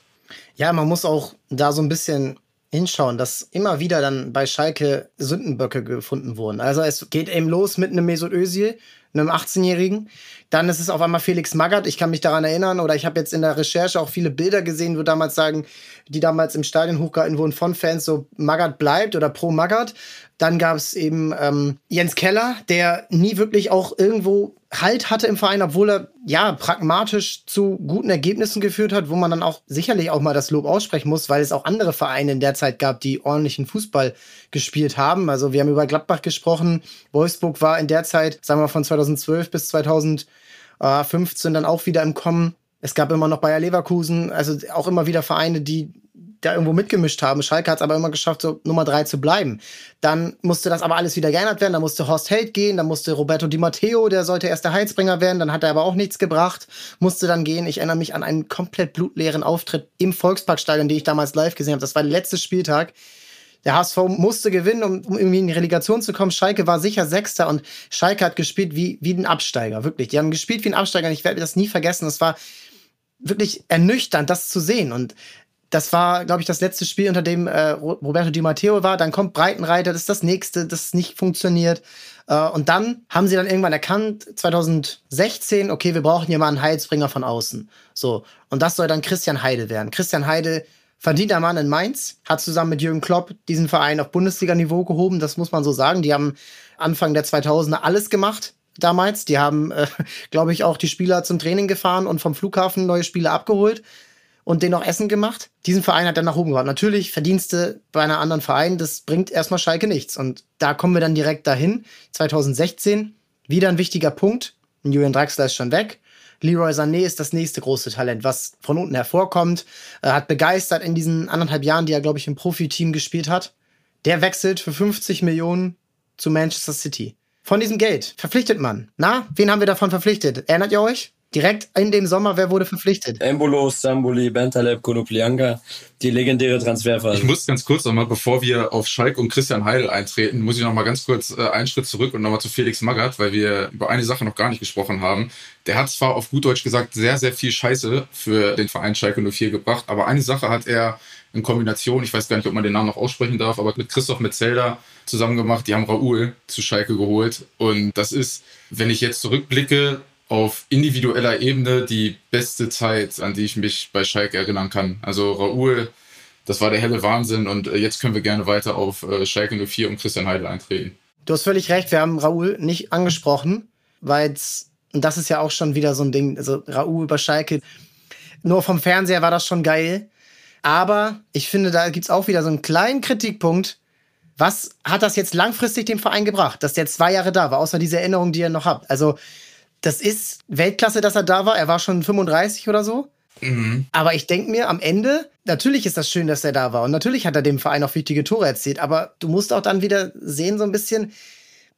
Ja, man muss auch da so ein bisschen hinschauen, dass immer wieder dann bei Schalke Sündenböcke gefunden wurden. Also es geht eben los mit einem Mesut Özil, einem 18-Jährigen. Dann ist es auf einmal Felix Magath. Ich kann mich daran erinnern, oder ich habe jetzt in der Recherche auch viele Bilder gesehen, wo damals sagen, die damals im Stadion hochgehalten wurden von Fans, so Magath bleibt oder pro Magath. Dann gab es eben ähm, Jens Keller, der nie wirklich auch irgendwo Halt hatte im Verein, obwohl er ja pragmatisch zu guten Ergebnissen geführt hat, wo man dann auch sicherlich auch mal das Lob aussprechen muss, weil es auch andere Vereine in der Zeit gab, die ordentlichen Fußball gespielt haben. Also wir haben über Gladbach gesprochen. Wolfsburg war in der Zeit, sagen wir von 2012 bis 2015 dann auch wieder im Kommen. Es gab immer noch Bayer Leverkusen, also auch immer wieder Vereine, die da irgendwo mitgemischt haben. Schalke hat es aber immer geschafft, so Nummer drei zu bleiben. Dann musste das aber alles wieder geändert werden. Da musste Horst Held gehen, dann musste Roberto Di Matteo, der sollte erst der Heilsbringer werden, dann hat er aber auch nichts gebracht, musste dann gehen. Ich erinnere mich an einen komplett blutleeren Auftritt im Volksparkstadion, den ich damals live gesehen habe. Das war der letzte Spieltag. Der HSV musste gewinnen, um, um irgendwie in die Relegation zu kommen. Schalke war sicher Sechster und Schalke hat gespielt wie, wie ein Absteiger, wirklich. Die haben gespielt wie ein Absteiger und ich werde das nie vergessen. Das war wirklich ernüchternd, das zu sehen. Und das war, glaube ich, das letzte Spiel, unter dem äh, Roberto Di Matteo war. Dann kommt Breitenreiter, das ist das nächste, das nicht funktioniert. Äh, und dann haben sie dann irgendwann erkannt, 2016, okay, wir brauchen hier mal einen Heilsbringer von außen. So. Und das soll dann Christian Heide werden. Christian Heide, verdienter Mann in Mainz, hat zusammen mit Jürgen Klopp diesen Verein auf Bundesliga-Niveau gehoben. Das muss man so sagen. Die haben Anfang der 2000er alles gemacht damals. Die haben, äh, glaube ich, auch die Spieler zum Training gefahren und vom Flughafen neue Spieler abgeholt und den auch Essen gemacht. Diesen Verein hat er nach oben gebracht. Natürlich Verdienste bei einer anderen Verein, das bringt erstmal Schalke nichts. Und da kommen wir dann direkt dahin. 2016, wieder ein wichtiger Punkt. Julian Draxler ist schon weg. Leroy Sané ist das nächste große Talent, was von unten hervorkommt. Er hat begeistert in diesen anderthalb Jahren, die er, glaube ich, im Profiteam gespielt hat. Der wechselt für 50 Millionen zu Manchester City. Von diesem Geld verpflichtet man. Na, wen haben wir davon verpflichtet? Erinnert ihr euch? Direkt in dem Sommer, wer wurde verpflichtet? Embolo, Stambuli, Bentaleb, Konoplianka, die legendäre Transferphase. Ich muss ganz kurz nochmal, bevor wir auf Schalk und Christian Heidel eintreten, muss ich nochmal ganz kurz äh, einen Schritt zurück und nochmal zu Felix Magath, weil wir über eine Sache noch gar nicht gesprochen haben. Der hat zwar auf gut Deutsch gesagt sehr, sehr viel Scheiße für den Verein Schalke 04 gebracht, aber eine Sache hat er in Kombination, ich weiß gar nicht, ob man den Namen noch aussprechen darf, aber mit Christoph Metzelder zusammen gemacht, die haben Raoul zu Schalke geholt und das ist, wenn ich jetzt zurückblicke, auf individueller Ebene die beste Zeit, an die ich mich bei Schalke erinnern kann. Also Raoul, das war der helle Wahnsinn und äh, jetzt können wir gerne weiter auf äh, Schalke 04 und Christian Heidel eintreten. Du hast völlig recht, wir haben Raoul nicht angesprochen, weil und das ist ja auch schon wieder so ein Ding, also Raoul über Schalke, nur vom Fernseher war das schon geil. Aber ich finde, da gibt's auch wieder so einen kleinen Kritikpunkt. Was hat das jetzt langfristig dem Verein gebracht, dass der zwei Jahre da war, außer diese Erinnerung, die ihr noch habt? Also, das ist Weltklasse, dass er da war. Er war schon 35 oder so. Mhm. Aber ich denke mir, am Ende, natürlich ist das schön, dass er da war. Und natürlich hat er dem Verein auch wichtige Tore erzielt. Aber du musst auch dann wieder sehen, so ein bisschen,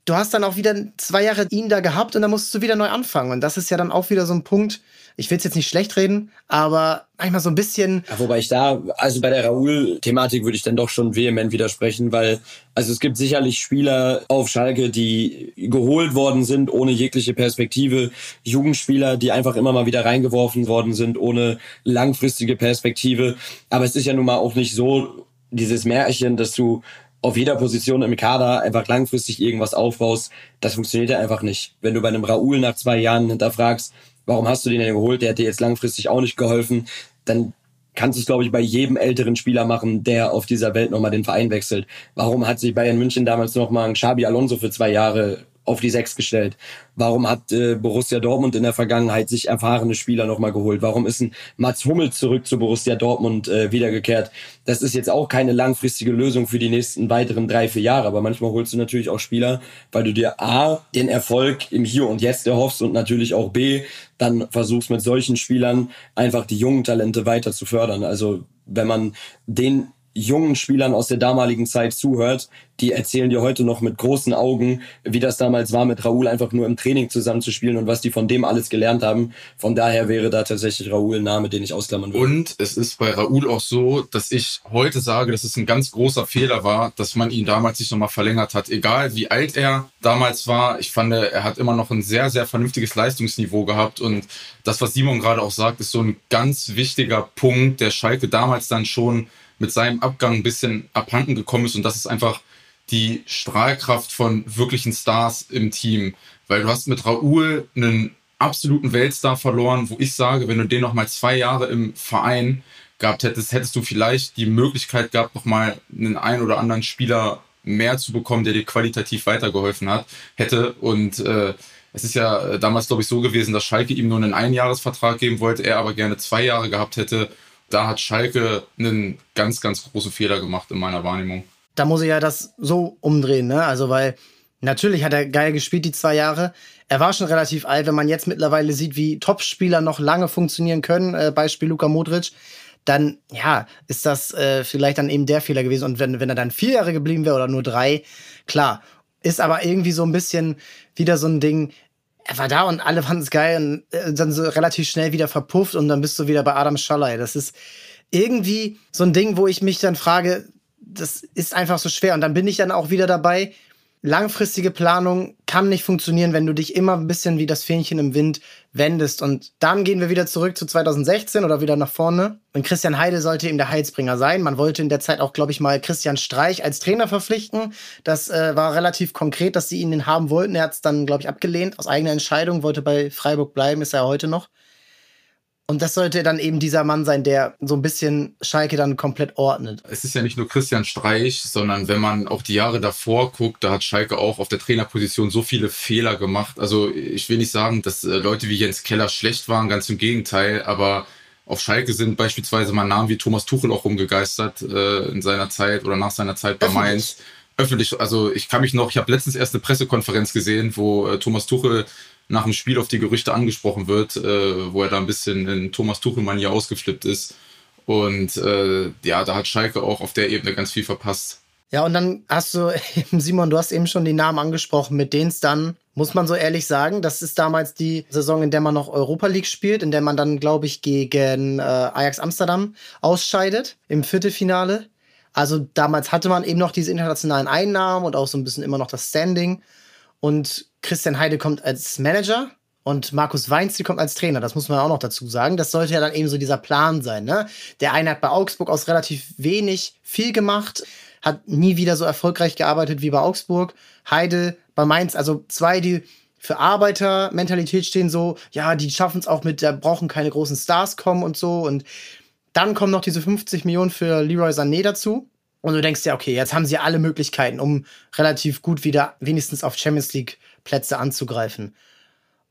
du hast dann auch wieder zwei Jahre ihn da gehabt und dann musst du wieder neu anfangen. Und das ist ja dann auch wieder so ein Punkt, ich will es jetzt nicht schlecht reden, aber manchmal so ein bisschen. Ja, wobei ich da, also bei der Raoul-Thematik würde ich dann doch schon vehement widersprechen, weil, also es gibt sicherlich Spieler auf Schalke, die geholt worden sind, ohne jegliche Perspektive. Jugendspieler, die einfach immer mal wieder reingeworfen worden sind, ohne langfristige Perspektive. Aber es ist ja nun mal auch nicht so, dieses Märchen, dass du auf jeder Position im Kader einfach langfristig irgendwas aufbaust, das funktioniert ja einfach nicht. Wenn du bei einem Raoul nach zwei Jahren hinterfragst, warum hast du den denn geholt? Der hat dir jetzt langfristig auch nicht geholfen. Dann kannst du es, glaube ich, bei jedem älteren Spieler machen, der auf dieser Welt nochmal den Verein wechselt. Warum hat sich Bayern München damals nochmal einen Xabi Alonso für zwei Jahre auf die Sechs gestellt? Warum hat äh, Borussia Dortmund in der Vergangenheit sich erfahrene Spieler nochmal geholt? Warum ist ein Mats Hummel zurück zu Borussia Dortmund äh, wiedergekehrt? Das ist jetzt auch keine langfristige Lösung für die nächsten weiteren drei, vier Jahre. Aber manchmal holst du natürlich auch Spieler, weil du dir A, den Erfolg im Hier und Jetzt erhoffst und natürlich auch B, dann versuchst mit solchen Spielern einfach die jungen Talente weiter zu fördern. Also wenn man den jungen Spielern aus der damaligen Zeit zuhört, die erzählen dir heute noch mit großen Augen, wie das damals war, mit Raoul einfach nur im Training zusammenzuspielen und was die von dem alles gelernt haben. Von daher wäre da tatsächlich Raoul ein Name, den ich ausklammern würde. Und es ist bei Raoul auch so, dass ich heute sage, dass es ein ganz großer Fehler war, dass man ihn damals nicht nochmal verlängert hat. Egal wie alt er damals war, ich fand, er hat immer noch ein sehr, sehr vernünftiges Leistungsniveau gehabt und das, was Simon gerade auch sagt, ist so ein ganz wichtiger Punkt, der Schalke damals dann schon mit seinem Abgang ein bisschen abhanden gekommen ist und das ist einfach die Strahlkraft von wirklichen Stars im Team. Weil du hast mit Raoul einen absoluten Weltstar verloren, wo ich sage, wenn du den noch mal zwei Jahre im Verein gehabt hättest, hättest du vielleicht die Möglichkeit gehabt, noch mal einen ein oder anderen Spieler mehr zu bekommen, der dir qualitativ weitergeholfen hat, hätte. Und äh, es ist ja äh, damals, glaube ich, so gewesen, dass Schalke ihm nur einen Einjahresvertrag geben wollte, er aber gerne zwei Jahre gehabt hätte. Da hat Schalke einen ganz, ganz großen Fehler gemacht in meiner Wahrnehmung. Da muss ich ja das so umdrehen, ne? Also, weil natürlich hat er geil gespielt, die zwei Jahre. Er war schon relativ alt, wenn man jetzt mittlerweile sieht, wie Topspieler noch lange funktionieren können, äh, Beispiel Luka Modric dann ja, ist das äh, vielleicht dann eben der Fehler gewesen. Und wenn, wenn er dann vier Jahre geblieben wäre oder nur drei, klar. Ist aber irgendwie so ein bisschen wieder so ein Ding, er war da und alle fanden es geil und äh, dann so relativ schnell wieder verpufft und dann bist du wieder bei Adam Schallei. Das ist irgendwie so ein Ding, wo ich mich dann frage, das ist einfach so schwer. Und dann bin ich dann auch wieder dabei, langfristige Planung kann nicht funktionieren, wenn du dich immer ein bisschen wie das Fähnchen im Wind wendest. Und dann gehen wir wieder zurück zu 2016 oder wieder nach vorne. Und Christian Heide sollte eben der Heilsbringer sein. Man wollte in der Zeit auch, glaube ich, mal Christian Streich als Trainer verpflichten. Das äh, war relativ konkret, dass sie ihn haben wollten. Er hat es dann, glaube ich, abgelehnt aus eigener Entscheidung, wollte bei Freiburg bleiben, ist er heute noch. Und das sollte dann eben dieser Mann sein, der so ein bisschen Schalke dann komplett ordnet. Es ist ja nicht nur Christian Streich, sondern wenn man auch die Jahre davor guckt, da hat Schalke auch auf der Trainerposition so viele Fehler gemacht. Also ich will nicht sagen, dass äh, Leute wie Jens Keller schlecht waren, ganz im Gegenteil, aber auf Schalke sind beispielsweise mal Namen wie Thomas Tuchel auch rumgegeistert äh, in seiner Zeit oder nach seiner Zeit bei Öffentlich. Mainz. Öffentlich, also ich kann mich noch, ich habe letztens erst eine Pressekonferenz gesehen, wo äh, Thomas Tuchel nach dem Spiel auf die Gerüchte angesprochen wird, äh, wo er da ein bisschen in Thomas Tuchel-Manier ausgeflippt ist. Und äh, ja, da hat Schalke auch auf der Ebene ganz viel verpasst. Ja, und dann hast du, Simon, du hast eben schon die Namen angesprochen, mit denen es dann, muss man so ehrlich sagen, das ist damals die Saison, in der man noch Europa League spielt, in der man dann, glaube ich, gegen äh, Ajax Amsterdam ausscheidet im Viertelfinale. Also damals hatte man eben noch diese internationalen Einnahmen und auch so ein bisschen immer noch das Standing. Und Christian Heide kommt als Manager und Markus Weinziel kommt als Trainer. Das muss man auch noch dazu sagen. Das sollte ja dann eben so dieser Plan sein. Ne? Der eine hat bei Augsburg aus relativ wenig viel gemacht, hat nie wieder so erfolgreich gearbeitet wie bei Augsburg. Heide bei Mainz, also zwei, die für Arbeitermentalität stehen, so, ja, die schaffen es auch mit, da brauchen keine großen Stars kommen und so. Und dann kommen noch diese 50 Millionen für Leroy Sané dazu. Und du denkst ja, okay, jetzt haben sie alle Möglichkeiten, um relativ gut wieder wenigstens auf Champions League Plätze anzugreifen.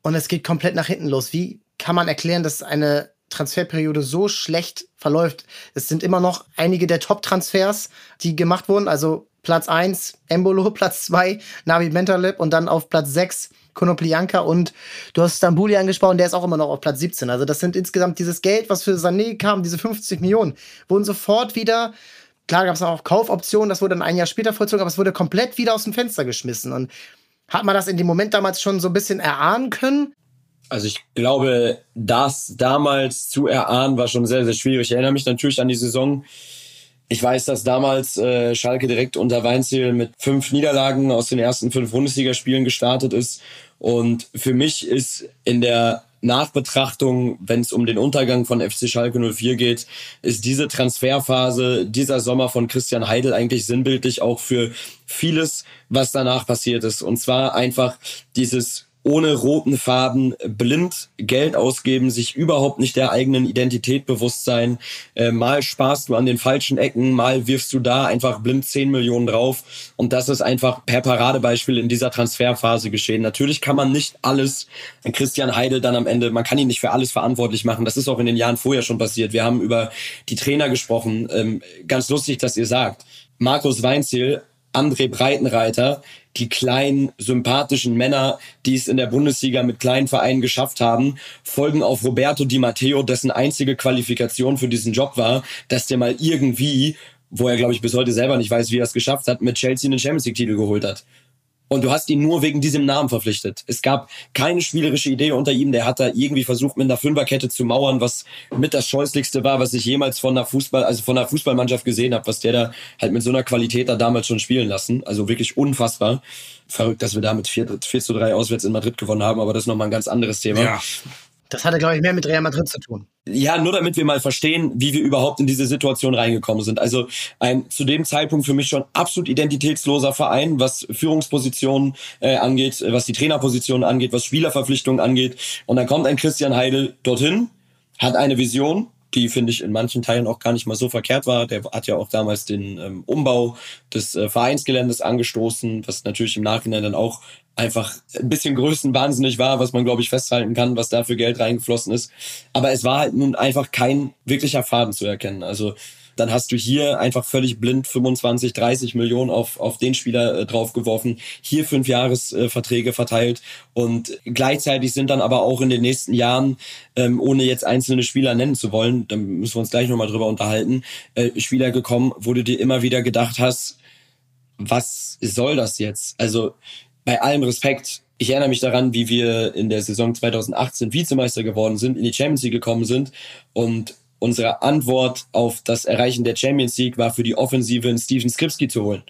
Und es geht komplett nach hinten los. Wie kann man erklären, dass eine Transferperiode so schlecht verläuft? Es sind immer noch einige der Top-Transfers, die gemacht wurden. Also Platz 1 Embolo, Platz 2 Navi Mentalib und dann auf Platz 6 Konoplianka und du hast Stambuli angesprochen, der ist auch immer noch auf Platz 17. Also das sind insgesamt dieses Geld, was für Sané kam, diese 50 Millionen, wurden sofort wieder Klar gab es auch Kaufoptionen, das wurde dann ein Jahr später vollzogen, aber es wurde komplett wieder aus dem Fenster geschmissen. Und hat man das in dem Moment damals schon so ein bisschen erahnen können? Also ich glaube, das damals zu erahnen war schon sehr, sehr schwierig. Ich erinnere mich natürlich an die Saison. Ich weiß, dass damals äh, Schalke direkt unter Weinziel mit fünf Niederlagen aus den ersten fünf Bundesligaspielen gestartet ist. Und für mich ist in der Nachbetrachtung, wenn es um den Untergang von FC Schalke 04 geht, ist diese Transferphase, dieser Sommer von Christian Heidel eigentlich sinnbildlich auch für vieles, was danach passiert ist. Und zwar einfach dieses ohne roten Faden blind Geld ausgeben, sich überhaupt nicht der eigenen Identität bewusst sein. Äh, mal sparst du an den falschen Ecken, mal wirfst du da einfach blind 10 Millionen drauf. Und das ist einfach per Paradebeispiel in dieser Transferphase geschehen. Natürlich kann man nicht alles, Christian Heidel dann am Ende, man kann ihn nicht für alles verantwortlich machen. Das ist auch in den Jahren vorher schon passiert. Wir haben über die Trainer gesprochen. Ähm, ganz lustig, dass ihr sagt. Markus Weinziel André Breitenreiter, die kleinen, sympathischen Männer, die es in der Bundesliga mit kleinen Vereinen geschafft haben, folgen auf Roberto Di Matteo, dessen einzige Qualifikation für diesen Job war, dass der mal irgendwie, wo er, glaube ich, bis heute selber nicht weiß, wie er es geschafft hat, mit Chelsea einen Champions League-Titel geholt hat. Und du hast ihn nur wegen diesem Namen verpflichtet. Es gab keine spielerische Idee unter ihm. Der hat da irgendwie versucht, mit einer Fünferkette zu mauern, was mit das Scheußlichste war, was ich jemals von einer Fußball, also von einer Fußballmannschaft gesehen habe, was der da halt mit so einer Qualität da damals schon spielen lassen. Also wirklich unfassbar. Verrückt, dass wir da mit 4, 4 zu 3 auswärts in Madrid gewonnen haben, aber das ist nochmal ein ganz anderes Thema. Ja. Das hatte, glaube ich, mehr mit Real Madrid zu tun. Ja, nur damit wir mal verstehen, wie wir überhaupt in diese Situation reingekommen sind. Also ein zu dem Zeitpunkt für mich schon absolut identitätsloser Verein, was Führungspositionen äh, angeht, was die Trainerpositionen angeht, was Spielerverpflichtungen angeht. Und dann kommt ein Christian Heidel dorthin, hat eine Vision, die finde ich in manchen Teilen auch gar nicht mal so verkehrt war. Der hat ja auch damals den ähm, Umbau des äh, Vereinsgeländes angestoßen, was natürlich im Nachhinein dann auch einfach ein bisschen größenwahnsinnig war, was man glaube ich festhalten kann, was da für Geld reingeflossen ist. Aber es war halt nun einfach kein wirklicher Faden zu erkennen. Also dann hast du hier einfach völlig blind 25, 30 Millionen auf, auf den Spieler äh, draufgeworfen, hier fünf Jahresverträge äh, verteilt und gleichzeitig sind dann aber auch in den nächsten Jahren, ähm, ohne jetzt einzelne Spieler nennen zu wollen, dann müssen wir uns gleich nochmal drüber unterhalten, äh, Spieler gekommen, wo du dir immer wieder gedacht hast, was soll das jetzt? Also bei allem Respekt, ich erinnere mich daran, wie wir in der Saison 2018 Vizemeister geworden sind, in die Champions League gekommen sind und unsere Antwort auf das Erreichen der Champions League war für die Offensive einen Steven Skripski zu holen.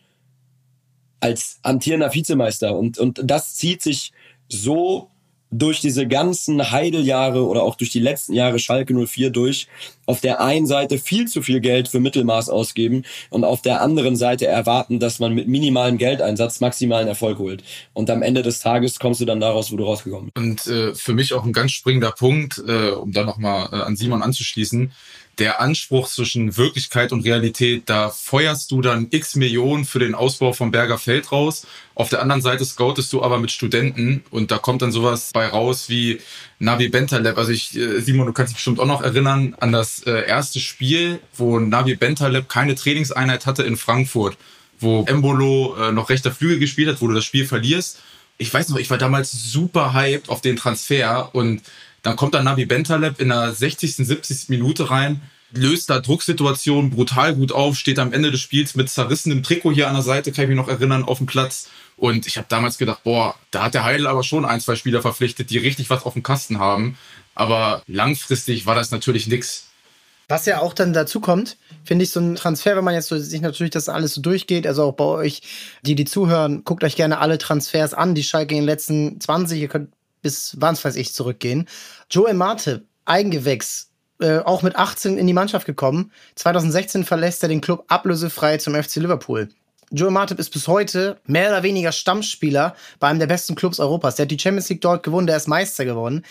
Als amtierender Vizemeister. Und, und das zieht sich so durch diese ganzen Heideljahre oder auch durch die letzten Jahre Schalke 04 durch, auf der einen Seite viel zu viel Geld für Mittelmaß ausgeben und auf der anderen Seite erwarten, dass man mit minimalem Geldeinsatz maximalen Erfolg holt. Und am Ende des Tages kommst du dann daraus, wo du rausgekommen bist. Und äh, für mich auch ein ganz springender Punkt, äh, um da nochmal äh, an Simon anzuschließen, der Anspruch zwischen Wirklichkeit und Realität, da feuerst du dann x Millionen für den Ausbau vom Berger Feld raus. Auf der anderen Seite scoutest du aber mit Studenten und da kommt dann sowas bei raus wie Navi Bentaleb. Also ich, äh, Simon, du kannst dich bestimmt auch noch erinnern an das äh, erste Spiel, wo Navi Bentaleb keine Trainingseinheit hatte in Frankfurt, wo Embolo äh, noch rechter Flügel gespielt hat, wo du das Spiel verlierst. Ich weiß noch, ich war damals super hyped auf den Transfer und dann kommt dann Navi Bentaleb in der 60., 70. Minute rein, löst da Drucksituationen brutal gut auf, steht am Ende des Spiels mit zerrissenem Trikot hier an der Seite, kann ich mich noch erinnern, auf dem Platz. Und ich habe damals gedacht, boah, da hat der Heidel aber schon ein, zwei Spieler verpflichtet, die richtig was auf dem Kasten haben. Aber langfristig war das natürlich nix. Was ja auch dann dazu kommt, finde ich so ein Transfer, wenn man jetzt so, sich natürlich das alles so durchgeht, also auch bei euch, die die zuhören, guckt euch gerne alle Transfers an, die Schalke in den letzten 20, ihr könnt bis was weiß ich zurückgehen. Joel Marte, Eigengewächs, äh, auch mit 18 in die Mannschaft gekommen. 2016 verlässt er den Club ablösefrei zum FC Liverpool. Joel Martip ist bis heute mehr oder weniger Stammspieler bei einem der besten Clubs Europas. Der hat die Champions League dort gewonnen, der ist Meister geworden.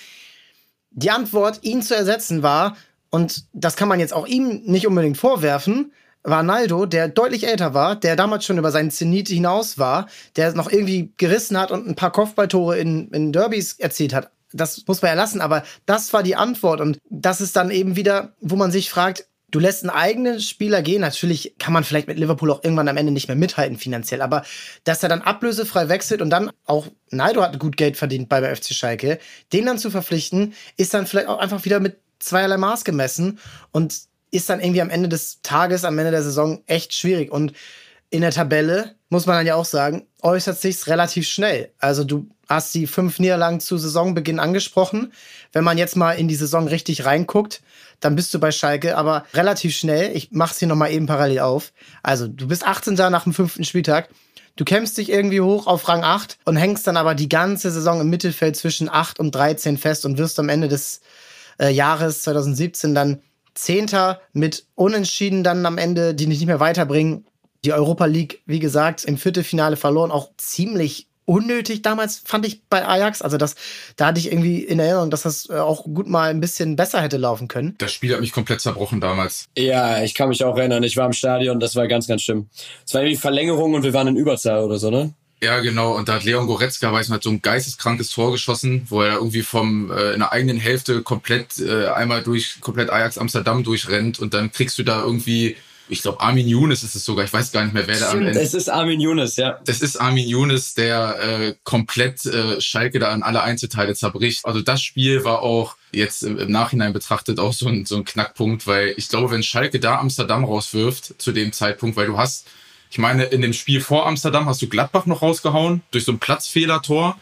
Die Antwort, ihn zu ersetzen, war, und das kann man jetzt auch ihm nicht unbedingt vorwerfen, war Naldo, der deutlich älter war, der damals schon über seinen Zenit hinaus war, der noch irgendwie gerissen hat und ein paar Kopfballtore in, in Derbys erzielt hat. Das muss man ja lassen, aber das war die Antwort. Und das ist dann eben wieder, wo man sich fragt, du lässt einen eigenen Spieler gehen. Natürlich kann man vielleicht mit Liverpool auch irgendwann am Ende nicht mehr mithalten finanziell, aber dass er dann ablösefrei wechselt und dann auch Naldo hat gut Geld verdient bei der FC Schalke, den dann zu verpflichten, ist dann vielleicht auch einfach wieder mit zweierlei Maß gemessen und ist dann irgendwie am Ende des Tages, am Ende der Saison echt schwierig. Und in der Tabelle, muss man dann ja auch sagen, äußert sich's relativ schnell. Also du hast die fünf Niederlagen zu Saisonbeginn angesprochen. Wenn man jetzt mal in die Saison richtig reinguckt, dann bist du bei Schalke aber relativ schnell. Ich mach's hier nochmal eben parallel auf. Also du bist 18. nach dem fünften Spieltag. Du kämpfst dich irgendwie hoch auf Rang 8 und hängst dann aber die ganze Saison im Mittelfeld zwischen 8 und 13 fest und wirst am Ende des äh, Jahres 2017 dann Zehnter mit Unentschieden dann am Ende, die nicht mehr weiterbringen. Die Europa League, wie gesagt, im Viertelfinale verloren, auch ziemlich unnötig damals, fand ich bei Ajax. Also das, da hatte ich irgendwie in Erinnerung, dass das äh, auch gut mal ein bisschen besser hätte laufen können. Das Spiel hat mich komplett zerbrochen damals. Ja, ich kann mich auch erinnern. Ich war im Stadion, das war ganz, ganz schlimm. Es war irgendwie Verlängerung und wir waren in Überzahl oder so, ne? Ja, genau. Und da hat Leon Goretzka, weiß man, hat so ein geisteskrankes Tor geschossen, wo er irgendwie vom äh, in der eigenen Hälfte komplett äh, einmal durch komplett Ajax Amsterdam durchrennt und dann kriegst du da irgendwie ich glaube, Armin Younes ist es sogar, ich weiß gar nicht mehr, wer da am Ende. Es ist Armin Younes, ja. Das ist Armin Younes, der äh, komplett äh, Schalke da an alle Einzelteile zerbricht. Also das Spiel war auch jetzt im Nachhinein betrachtet auch so ein, so ein Knackpunkt, weil ich glaube, wenn Schalke da Amsterdam rauswirft zu dem Zeitpunkt, weil du hast ich meine, in dem Spiel vor Amsterdam hast du Gladbach noch rausgehauen, durch so ein Platzfehlertor,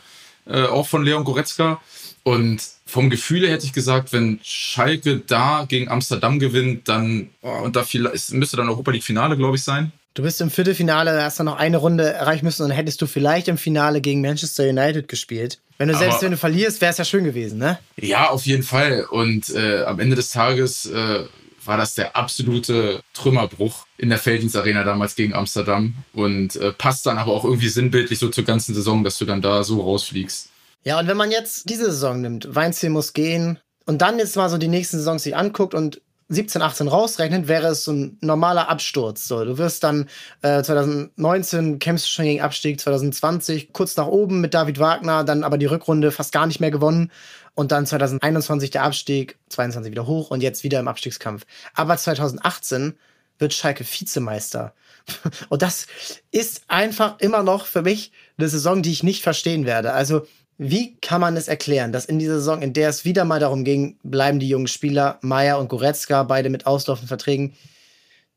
äh, auch von Leon Goretzka. Und vom Gefühle hätte ich gesagt, wenn Schalke da gegen Amsterdam gewinnt, dann, oh, und da viel, es müsste dann Europa League Finale, glaube ich, sein. Du bist im Viertelfinale, hast dann noch eine Runde erreichen müssen und hättest du vielleicht im Finale gegen Manchester United gespielt. Wenn du Aber selbst wenn du verlierst, wäre es ja schön gewesen, ne? Ja, auf jeden Fall. Und äh, am Ende des Tages äh, war das der absolute Trümmerbruch in der Felddienstarena damals gegen Amsterdam und äh, passt dann aber auch irgendwie sinnbildlich so zur ganzen Saison, dass du dann da so rausfliegst. Ja, und wenn man jetzt diese Saison nimmt, Weinziel muss gehen und dann jetzt mal so die nächsten Saisons sich anguckt und 17, 18 rausrechnet, wäre es so ein normaler Absturz. So, du wirst dann äh, 2019 kämpfst schon gegen Abstieg, 2020 kurz nach oben mit David Wagner, dann aber die Rückrunde fast gar nicht mehr gewonnen und dann 2021 der Abstieg, 22 wieder hoch und jetzt wieder im Abstiegskampf. Aber 2018 wird Schalke Vizemeister. Und das ist einfach immer noch für mich eine Saison, die ich nicht verstehen werde. Also wie kann man es erklären, dass in dieser Saison, in der es wieder mal darum ging, bleiben die jungen Spieler, Meier und Goretzka, beide mit auslaufenden Verträgen,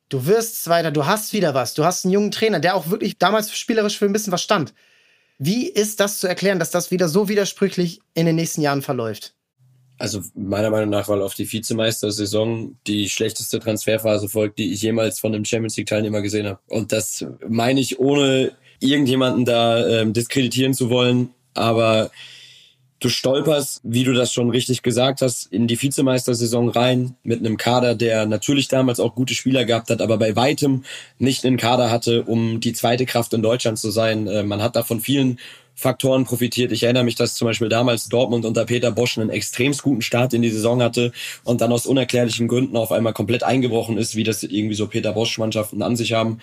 du wirst Zweiter, du hast wieder was, du hast einen jungen Trainer, der auch wirklich damals spielerisch für ein bisschen was stand. Wie ist das zu erklären, dass das wieder so widersprüchlich in den nächsten Jahren verläuft? Also meiner Meinung nach, weil auf die Vizemeister-Saison die schlechteste Transferphase folgt, die ich jemals von einem Champions League-Teilnehmer gesehen habe. Und das meine ich, ohne irgendjemanden da ähm, diskreditieren zu wollen. Aber du stolperst, wie du das schon richtig gesagt hast, in die Vizemeistersaison rein mit einem Kader, der natürlich damals auch gute Spieler gehabt hat, aber bei weitem nicht einen Kader hatte, um die zweite Kraft in Deutschland zu sein. Äh, man hat da von vielen Faktoren profitiert. Ich erinnere mich, dass zum Beispiel damals Dortmund unter Peter Bosch einen extrem guten Start in die Saison hatte und dann aus unerklärlichen Gründen auf einmal komplett eingebrochen ist, wie das irgendwie so Peter Bosch-Mannschaften an sich haben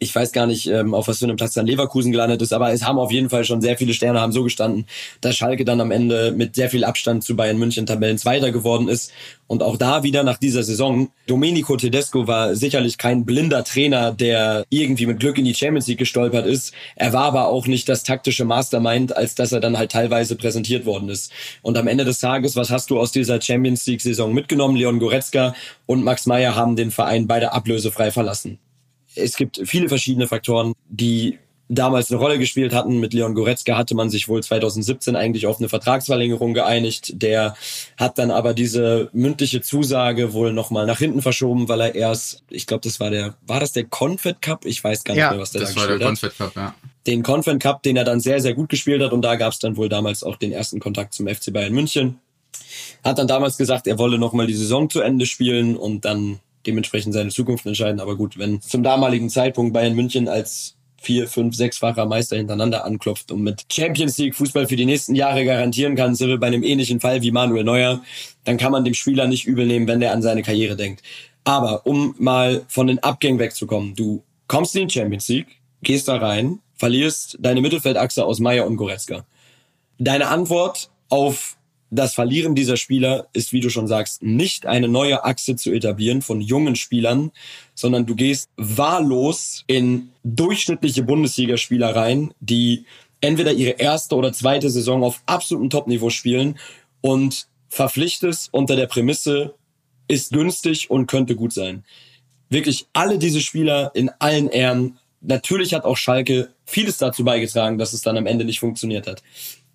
ich weiß gar nicht, ähm, auf was für einem Platz dann Leverkusen gelandet ist, aber es haben auf jeden Fall schon sehr viele Sterne haben so gestanden, dass Schalke dann am Ende mit sehr viel Abstand zu Bayern München Tabellenzweiter geworden ist. Und auch da wieder nach dieser Saison, Domenico Tedesco war sicherlich kein blinder Trainer, der irgendwie mit Glück in die Champions League gestolpert ist. Er war aber auch nicht das taktische Mastermind, als dass er dann halt teilweise präsentiert worden ist. Und am Ende des Tages, was hast du aus dieser Champions League Saison mitgenommen? Leon Goretzka und Max Meyer haben den Verein beide ablösefrei verlassen es gibt viele verschiedene Faktoren, die damals eine Rolle gespielt hatten. Mit Leon Goretzka hatte man sich wohl 2017 eigentlich auf eine Vertragsverlängerung geeinigt. Der hat dann aber diese mündliche Zusage wohl nochmal nach hinten verschoben, weil er erst, ich glaube, das war der, war das der Confed Cup? Ich weiß gar nicht ja, mehr, was der das da war der Confed Cup, ja. Den Confed Cup, den er dann sehr, sehr gut gespielt hat und da gab es dann wohl damals auch den ersten Kontakt zum FC Bayern München. Hat dann damals gesagt, er wolle nochmal die Saison zu Ende spielen und dann dementsprechend seine Zukunft entscheiden. Aber gut, wenn zum damaligen Zeitpunkt Bayern München als vier, fünf, sechsfacher Meister hintereinander anklopft und mit Champions League Fußball für die nächsten Jahre garantieren kann, sind wir bei einem ähnlichen Fall wie Manuel Neuer, dann kann man dem Spieler nicht übel nehmen, wenn der an seine Karriere denkt. Aber um mal von den Abgängen wegzukommen, du kommst in die Champions League, gehst da rein, verlierst deine Mittelfeldachse aus Meier und Goretzka. Deine Antwort auf das Verlieren dieser Spieler ist, wie du schon sagst, nicht eine neue Achse zu etablieren von jungen Spielern, sondern du gehst wahllos in durchschnittliche Bundesligaspieler rein, die entweder ihre erste oder zweite Saison auf absolutem Topniveau spielen und verpflichtest unter der Prämisse, ist günstig und könnte gut sein. Wirklich alle diese Spieler in allen Ehren. Natürlich hat auch Schalke vieles dazu beigetragen, dass es dann am Ende nicht funktioniert hat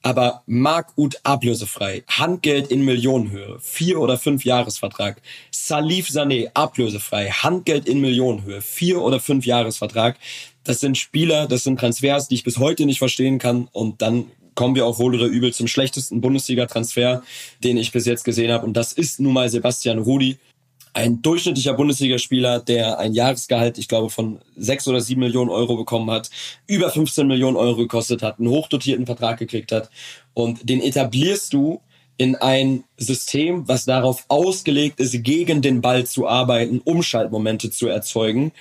aber Mark Ut ablösefrei, Handgeld in Millionenhöhe, vier oder fünf Jahresvertrag. Salif Sané ablösefrei, Handgeld in Millionenhöhe, vier oder fünf Jahresvertrag. Das sind Spieler, das sind Transfers, die ich bis heute nicht verstehen kann. Und dann kommen wir auch wohl oder übel zum schlechtesten Bundesliga-Transfer, den ich bis jetzt gesehen habe. Und das ist nun mal Sebastian Rudi ein durchschnittlicher Bundesligaspieler, der ein Jahresgehalt, ich glaube, von sechs oder sieben Millionen Euro bekommen hat, über 15 Millionen Euro gekostet hat, einen hochdotierten Vertrag gekriegt hat. Und den etablierst du in ein System, was darauf ausgelegt ist, gegen den Ball zu arbeiten, Umschaltmomente zu erzeugen.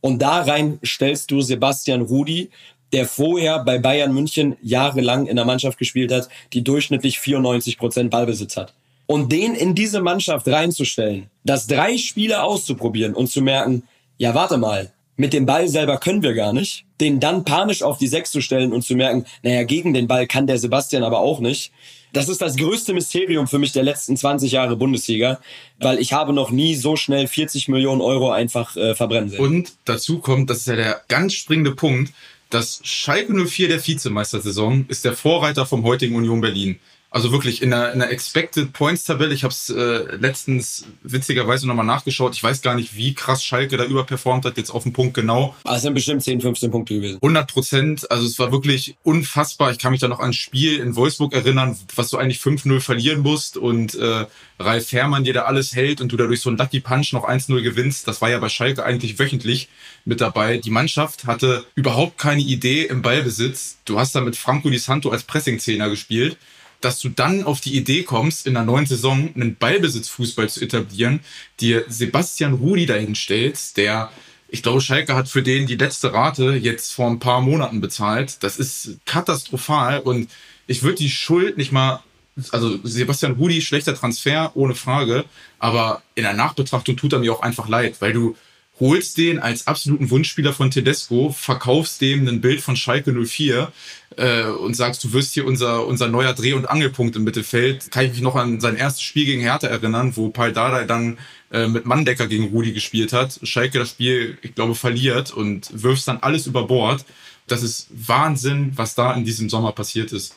Und da rein stellst du Sebastian Rudi, der vorher bei Bayern München jahrelang in der Mannschaft gespielt hat, die durchschnittlich 94 Prozent Ballbesitz hat und den in diese Mannschaft reinzustellen, das drei Spiele auszuprobieren und zu merken, ja, warte mal, mit dem Ball selber können wir gar nicht, den dann panisch auf die Sechs zu stellen und zu merken, naja, gegen den Ball kann der Sebastian aber auch nicht. Das ist das größte Mysterium für mich der letzten 20 Jahre Bundesliga, weil ich habe noch nie so schnell 40 Millionen Euro einfach äh, verbrennen sehen. Und dazu kommt, das ist ja der ganz springende Punkt, dass Schalke 04 der Vizemeistersaison ist der Vorreiter vom heutigen Union Berlin. Also wirklich in einer, in einer Expected Points Tabelle. Ich habe es äh, letztens witzigerweise nochmal nachgeschaut. Ich weiß gar nicht, wie krass Schalke da überperformt hat, jetzt auf den Punkt genau. Also es sind bestimmt 10, 15 Punkte gewesen. 100 Prozent. Also es war wirklich unfassbar. Ich kann mich da noch an ein Spiel in Wolfsburg erinnern, was du eigentlich 5-0 verlieren musst und äh, Ralf Herrmann dir da alles hält und du dadurch so einen Lucky Punch noch 1-0 gewinnst. Das war ja bei Schalke eigentlich wöchentlich mit dabei. Die Mannschaft hatte überhaupt keine Idee im Ballbesitz. Du hast da mit Franco Di Santo als Pressing-Zehner gespielt dass du dann auf die Idee kommst, in der neuen Saison einen Ballbesitzfußball zu etablieren, dir Sebastian Rudi dahin stellst, der, ich glaube, Schalke hat für den die letzte Rate jetzt vor ein paar Monaten bezahlt. Das ist katastrophal und ich würde die Schuld nicht mal, also Sebastian Rudi, schlechter Transfer, ohne Frage, aber in der Nachbetrachtung tut er mir auch einfach leid, weil du holst den als absoluten Wunschspieler von Tedesco, verkaufst dem ein Bild von Schalke 04 äh, und sagst, du wirst hier unser, unser neuer Dreh- und Angelpunkt im Mittelfeld. Kann ich mich noch an sein erstes Spiel gegen Hertha erinnern, wo Paul Dardai dann äh, mit Manndecker gegen Rudi gespielt hat. Schalke das Spiel, ich glaube, verliert und wirfst dann alles über Bord. Das ist Wahnsinn, was da in diesem Sommer passiert ist.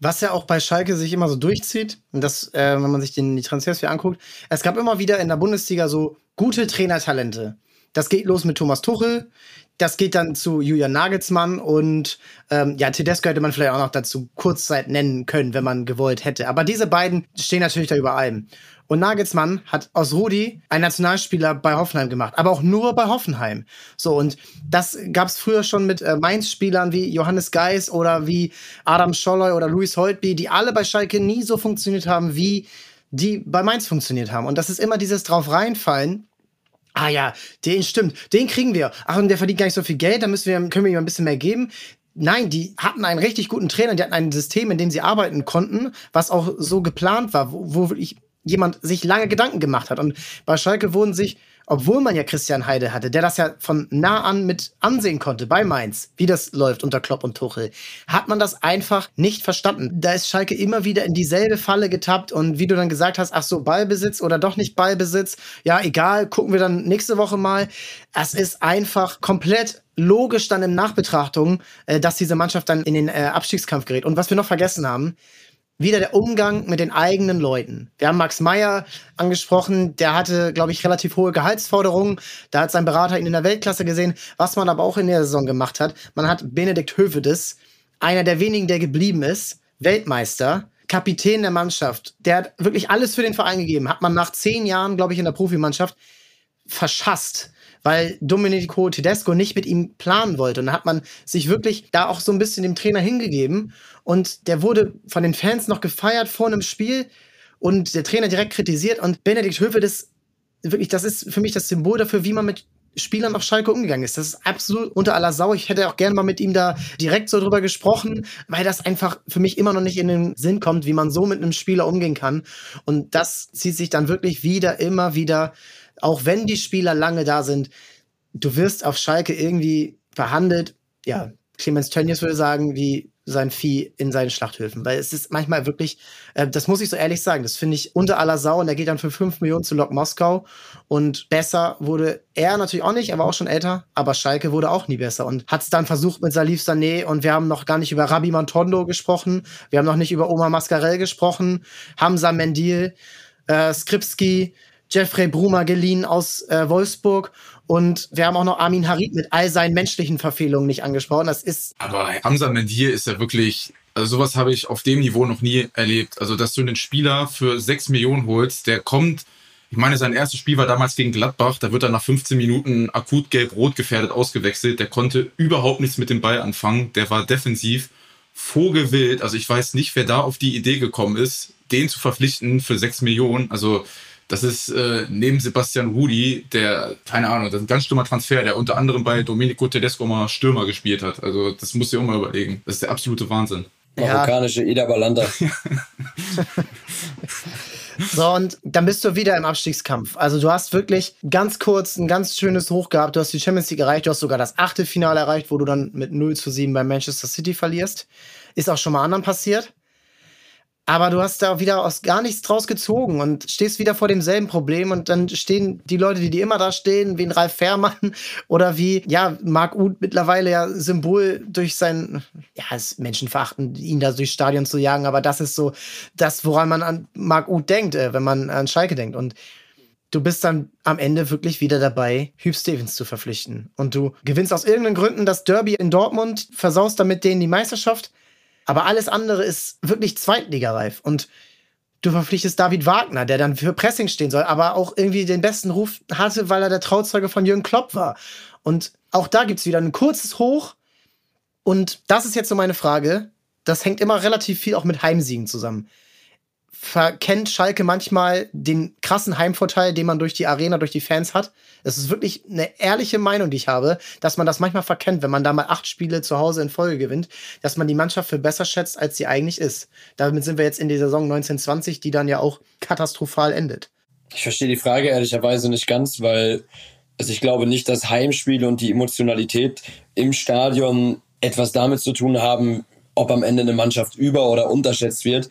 Was ja auch bei Schalke sich immer so durchzieht, und das, äh, wenn man sich den, die Transfers hier anguckt, es gab immer wieder in der Bundesliga so gute Trainertalente. Das geht los mit Thomas Tuchel. Das geht dann zu Julian Nagelsmann und ähm, ja, Tedesco hätte man vielleicht auch noch dazu Kurzzeit nennen können, wenn man gewollt hätte. Aber diese beiden stehen natürlich da über allem. Und Nagelsmann hat aus Rudi einen Nationalspieler bei Hoffenheim gemacht, aber auch nur bei Hoffenheim. So, und das gab es früher schon mit äh, Mainz-Spielern wie Johannes Geis oder wie Adam Scholloy oder Luis Holtby, die alle bei Schalke nie so funktioniert haben, wie die bei Mainz funktioniert haben. Und das ist immer dieses drauf reinfallen Ah ja, den stimmt, den kriegen wir. Ach, und der verdient gar nicht so viel Geld, da müssen wir, können wir ihm ein bisschen mehr geben. Nein, die hatten einen richtig guten Trainer, die hatten ein System, in dem sie arbeiten konnten, was auch so geplant war, wo, wo wirklich jemand sich lange Gedanken gemacht hat. Und bei Schalke wurden sich obwohl man ja Christian Heide hatte, der das ja von nah an mit ansehen konnte bei Mainz, wie das läuft unter Klopp und Tuchel, hat man das einfach nicht verstanden. Da ist Schalke immer wieder in dieselbe Falle getappt und wie du dann gesagt hast, ach so, Ballbesitz oder doch nicht Ballbesitz, ja, egal, gucken wir dann nächste Woche mal. Es ist einfach komplett logisch dann in Nachbetrachtung, äh, dass diese Mannschaft dann in den äh, Abstiegskampf gerät. Und was wir noch vergessen haben, wieder der Umgang mit den eigenen Leuten. Wir haben Max Meyer angesprochen, der hatte, glaube ich, relativ hohe Gehaltsforderungen. Da hat sein Berater ihn in der Weltklasse gesehen. Was man aber auch in der Saison gemacht hat, man hat Benedikt Hövedes, einer der wenigen, der geblieben ist, Weltmeister, Kapitän der Mannschaft, der hat wirklich alles für den Verein gegeben. Hat man nach zehn Jahren, glaube ich, in der Profimannschaft verschasst weil Domenico Tedesco nicht mit ihm planen wollte. Und da hat man sich wirklich da auch so ein bisschen dem Trainer hingegeben. Und der wurde von den Fans noch gefeiert vor einem Spiel und der Trainer direkt kritisiert. Und Benedikt Höfe, das wirklich, das ist für mich das Symbol dafür, wie man mit Spielern auf Schalke umgegangen ist. Das ist absolut unter aller Sau. Ich hätte auch gerne mal mit ihm da direkt so drüber gesprochen, weil das einfach für mich immer noch nicht in den Sinn kommt, wie man so mit einem Spieler umgehen kann. Und das zieht sich dann wirklich wieder, immer wieder auch wenn die Spieler lange da sind, du wirst auf Schalke irgendwie verhandelt, ja, Clemens Tönnies würde sagen, wie sein Vieh in seinen Schlachthöfen. Weil es ist manchmal wirklich, äh, das muss ich so ehrlich sagen, das finde ich unter aller Sau und er geht dann für 5 Millionen zu Lok Moskau und besser wurde er natürlich auch nicht, er war auch schon älter, aber Schalke wurde auch nie besser und hat es dann versucht mit Salif Sané und wir haben noch gar nicht über Rabbi Mantondo gesprochen, wir haben noch nicht über Omar Mascarell gesprochen, Hamza Mendil, äh, Skripski, Jeffrey Brumer geliehen aus äh, Wolfsburg. Und wir haben auch noch Armin Harit mit all seinen menschlichen Verfehlungen nicht angesprochen. Das ist. Aber Hamza Mendir ist ja wirklich, also sowas habe ich auf dem Niveau noch nie erlebt. Also, dass du einen Spieler für sechs Millionen holst, der kommt, ich meine, sein erstes Spiel war damals gegen Gladbach, da wird er nach 15 Minuten akut gelb-rot gefährdet ausgewechselt. Der konnte überhaupt nichts mit dem Ball anfangen. Der war defensiv vogelwild. Also ich weiß nicht, wer da auf die Idee gekommen ist, den zu verpflichten für sechs Millionen. Also das ist äh, neben Sebastian Rudi, der, keine Ahnung, das ist ein ganz stummer Transfer, der unter anderem bei Domenico Tedesco mal Stürmer gespielt hat. Also das musst du dir auch mal überlegen. Das ist der absolute Wahnsinn. Marokkanische ja. Ida Balanda. so, und dann bist du wieder im Abstiegskampf. Also du hast wirklich ganz kurz ein ganz schönes Hoch gehabt. Du hast die Champions League erreicht, du hast sogar das achte Finale erreicht, wo du dann mit 0 zu 7 bei Manchester City verlierst. Ist auch schon mal anderen passiert. Aber du hast da wieder aus gar nichts draus gezogen und stehst wieder vor demselben Problem und dann stehen die Leute, die, die immer da stehen, wie ein Ralf Fährmann oder wie, ja, Marc Uth mittlerweile ja Symbol durch sein, ja, es Menschenverachten, ihn da durchs Stadion zu jagen, aber das ist so das, woran man an Marc Uth denkt, äh, wenn man an Schalke denkt und du bist dann am Ende wirklich wieder dabei, Hugh Stevens zu verpflichten. Und du gewinnst aus irgendeinen Gründen das Derby in Dortmund, versaust damit denen die Meisterschaft aber alles andere ist wirklich zweitligareif. Und du verpflichtest David Wagner, der dann für Pressing stehen soll, aber auch irgendwie den besten Ruf hatte, weil er der Trauzeuge von Jürgen Klopp war. Und auch da gibt's wieder ein kurzes Hoch. Und das ist jetzt so meine Frage. Das hängt immer relativ viel auch mit Heimsiegen zusammen verkennt Schalke manchmal den krassen Heimvorteil, den man durch die Arena, durch die Fans hat. Es ist wirklich eine ehrliche Meinung, die ich habe, dass man das manchmal verkennt, wenn man da mal acht Spiele zu Hause in Folge gewinnt, dass man die Mannschaft für besser schätzt, als sie eigentlich ist. Damit sind wir jetzt in der Saison 1920, die dann ja auch katastrophal endet. Ich verstehe die Frage ehrlicherweise nicht ganz, weil also ich glaube nicht, dass Heimspiele und die Emotionalität im Stadion etwas damit zu tun haben, ob am Ende eine Mannschaft über- oder unterschätzt wird.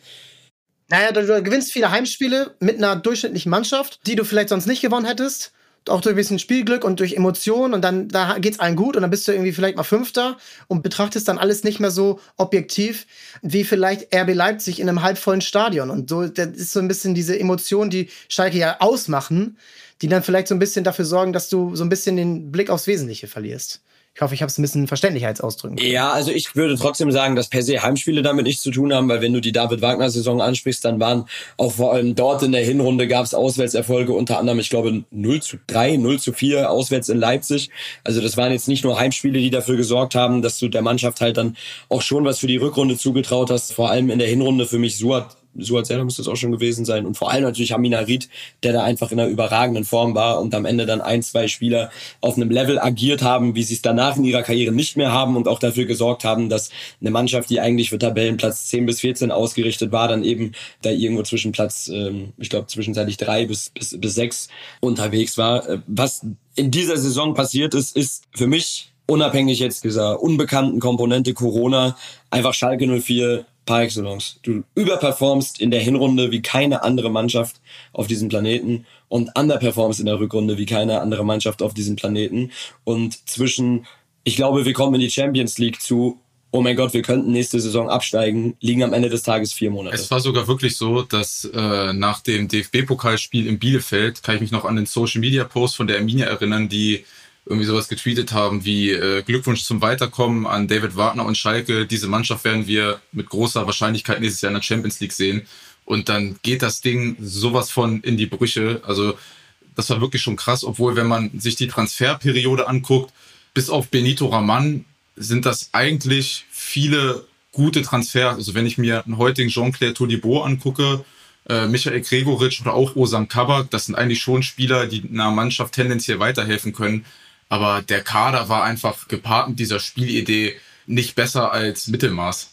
Naja, du, gewinnst viele Heimspiele mit einer durchschnittlichen Mannschaft, die du vielleicht sonst nicht gewonnen hättest. Auch durch ein bisschen Spielglück und durch Emotionen und dann da geht's allen gut und dann bist du irgendwie vielleicht mal Fünfter und betrachtest dann alles nicht mehr so objektiv wie vielleicht RB Leipzig in einem halbvollen Stadion. Und so, das ist so ein bisschen diese Emotionen, die Schalke ja ausmachen, die dann vielleicht so ein bisschen dafür sorgen, dass du so ein bisschen den Blick aufs Wesentliche verlierst. Ich hoffe, ich habe es ein bisschen verständlicher als ausdrücken. Ja, also ich würde trotzdem sagen, dass per se Heimspiele damit nichts zu tun haben, weil wenn du die David Wagner Saison ansprichst, dann waren auch vor allem dort in der Hinrunde gab es Auswärtserfolge, unter anderem, ich glaube, 0 zu 3, 0 zu 4 auswärts in Leipzig. Also das waren jetzt nicht nur Heimspiele, die dafür gesorgt haben, dass du der Mannschaft halt dann auch schon was für die Rückrunde zugetraut hast. Vor allem in der Hinrunde für mich Suat Suat Serdar müsste es auch schon gewesen sein. Und vor allem natürlich Amina Ried, der da einfach in einer überragenden Form war und am Ende dann ein, zwei Spieler auf einem Level agiert haben, wie sie es danach in ihrer Karriere nicht mehr haben und auch dafür gesorgt haben, dass eine Mannschaft, die eigentlich für Tabellenplatz 10 bis 14 ausgerichtet war, dann eben da irgendwo zwischen Platz, ähm, ich glaube, zwischenzeitlich drei bis, bis, bis sechs unterwegs war. Äh, was in dieser Saison passiert ist, ist für mich unabhängig jetzt dieser unbekannten Komponente Corona einfach Schalke 04 par excellence. Du überperformst in der Hinrunde wie keine andere Mannschaft auf diesem Planeten und underperformst in der Rückrunde wie keine andere Mannschaft auf diesem Planeten. Und zwischen, ich glaube, wir kommen in die Champions League zu, oh mein Gott, wir könnten nächste Saison absteigen, liegen am Ende des Tages vier Monate. Es war sogar wirklich so, dass äh, nach dem DFB-Pokalspiel in Bielefeld, kann ich mich noch an den Social-Media-Post von der Arminia erinnern, die irgendwie sowas getweetet haben wie äh, Glückwunsch zum Weiterkommen an David Wagner und Schalke. Diese Mannschaft werden wir mit großer Wahrscheinlichkeit nächstes Jahr in der Champions League sehen. Und dann geht das Ding sowas von in die Brüche. Also das war wirklich schon krass, obwohl wenn man sich die Transferperiode anguckt, bis auf Benito Raman sind das eigentlich viele gute Transfers. Also wenn ich mir einen heutigen Jean-Claire Todibo angucke, äh, Michael Gregoritsch oder auch Osan Kabak, das sind eigentlich schon Spieler, die einer Mannschaft tendenziell weiterhelfen können. Aber der Kader war einfach gepaart mit dieser Spielidee nicht besser als Mittelmaß.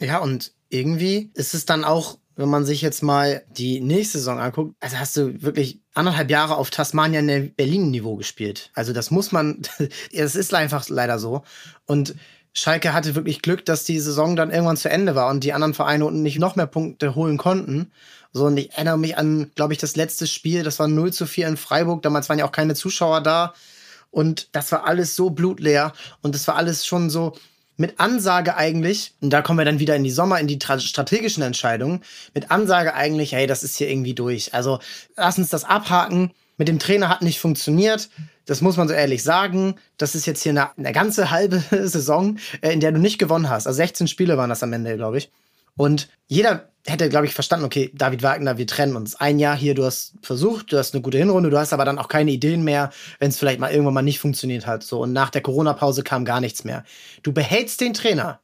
Ja, und irgendwie ist es dann auch, wenn man sich jetzt mal die nächste Saison anguckt, also hast du wirklich anderthalb Jahre auf Tasmania in Berlin-Niveau gespielt. Also das muss man, es ist einfach leider so. Und Schalke hatte wirklich Glück, dass die Saison dann irgendwann zu Ende war und die anderen Vereine unten nicht noch mehr Punkte holen konnten. So, und ich erinnere mich an, glaube ich, das letzte Spiel, das war 0 zu 4 in Freiburg. Damals waren ja auch keine Zuschauer da. Und das war alles so blutleer und das war alles schon so mit Ansage eigentlich, und da kommen wir dann wieder in die Sommer, in die strategischen Entscheidungen, mit Ansage eigentlich, hey, das ist hier irgendwie durch. Also lass uns das abhaken. Mit dem Trainer hat nicht funktioniert. Das muss man so ehrlich sagen. Das ist jetzt hier eine, eine ganze halbe Saison, äh, in der du nicht gewonnen hast. Also 16 Spiele waren das am Ende, glaube ich. Und jeder hätte, glaube ich, verstanden, okay, David Wagner, wir trennen uns. Ein Jahr hier, du hast versucht, du hast eine gute Hinrunde, du hast aber dann auch keine Ideen mehr, wenn es vielleicht mal irgendwann mal nicht funktioniert hat. So, und nach der Corona-Pause kam gar nichts mehr. Du behältst den Trainer.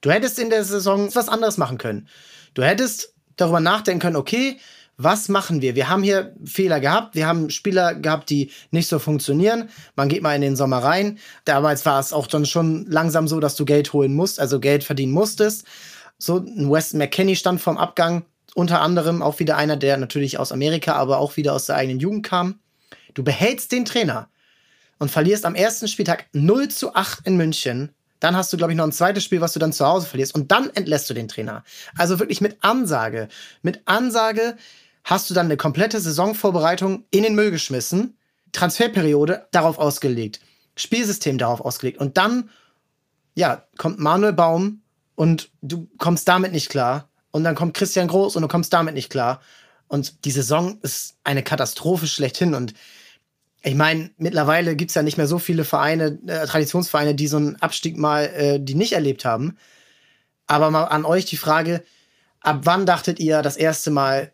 Du hättest in der Saison was anderes machen können. Du hättest darüber nachdenken können, okay, was machen wir? Wir haben hier Fehler gehabt. Wir haben Spieler gehabt, die nicht so funktionieren. Man geht mal in den Sommer rein. Damals war es auch dann schon langsam so, dass du Geld holen musst, also Geld verdienen musstest. So, ein Weston McKenney stand vorm Abgang, unter anderem auch wieder einer, der natürlich aus Amerika, aber auch wieder aus der eigenen Jugend kam. Du behältst den Trainer und verlierst am ersten Spieltag 0 zu 8 in München Dann hast du, glaube ich, noch ein zweites Spiel, was du dann zu Hause verlierst. Und dann entlässt du den Trainer. Also wirklich mit Ansage. Mit Ansage hast du dann eine komplette Saisonvorbereitung in den Müll geschmissen. Transferperiode darauf ausgelegt. Spielsystem darauf ausgelegt. Und dann, ja, kommt Manuel Baum und du kommst damit nicht klar. Und dann kommt Christian Groß und du kommst damit nicht klar. Und die Saison ist eine Katastrophe schlechthin. Und ich meine, mittlerweile gibt's ja nicht mehr so viele Vereine, äh, Traditionsvereine, die so einen Abstieg mal, äh, die nicht erlebt haben. Aber mal an euch die Frage, ab wann dachtet ihr das erste Mal,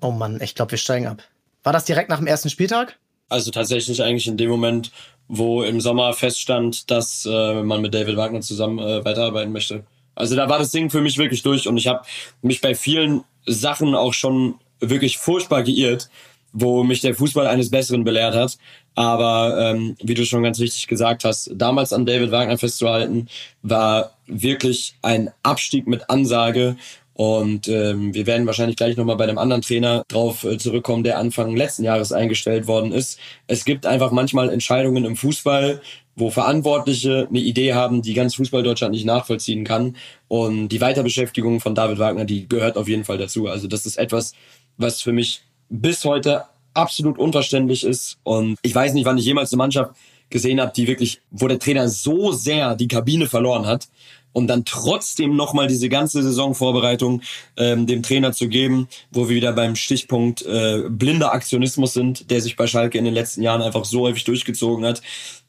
oh Mann, ich glaube, wir steigen ab? War das direkt nach dem ersten Spieltag? Also tatsächlich eigentlich in dem Moment, wo im Sommer feststand, dass äh, man mit David Wagner zusammen äh, weiterarbeiten möchte. Also da war das Ding für mich wirklich durch und ich habe mich bei vielen Sachen auch schon wirklich furchtbar geirrt wo mich der Fußball eines Besseren belehrt hat. Aber ähm, wie du schon ganz richtig gesagt hast, damals an David Wagner festzuhalten, war wirklich ein Abstieg mit Ansage. Und ähm, wir werden wahrscheinlich gleich nochmal bei einem anderen Trainer drauf äh, zurückkommen, der Anfang letzten Jahres eingestellt worden ist. Es gibt einfach manchmal Entscheidungen im Fußball, wo Verantwortliche eine Idee haben, die ganz Fußball Deutschland nicht nachvollziehen kann. Und die Weiterbeschäftigung von David Wagner, die gehört auf jeden Fall dazu. Also das ist etwas, was für mich bis heute absolut unverständlich ist. Und ich weiß nicht, wann ich jemals eine Mannschaft gesehen habe, die wirklich, wo der Trainer so sehr die Kabine verloren hat und dann trotzdem nochmal diese ganze Saisonvorbereitung ähm, dem Trainer zu geben, wo wir wieder beim Stichpunkt äh, blinder Aktionismus sind, der sich bei Schalke in den letzten Jahren einfach so häufig durchgezogen hat.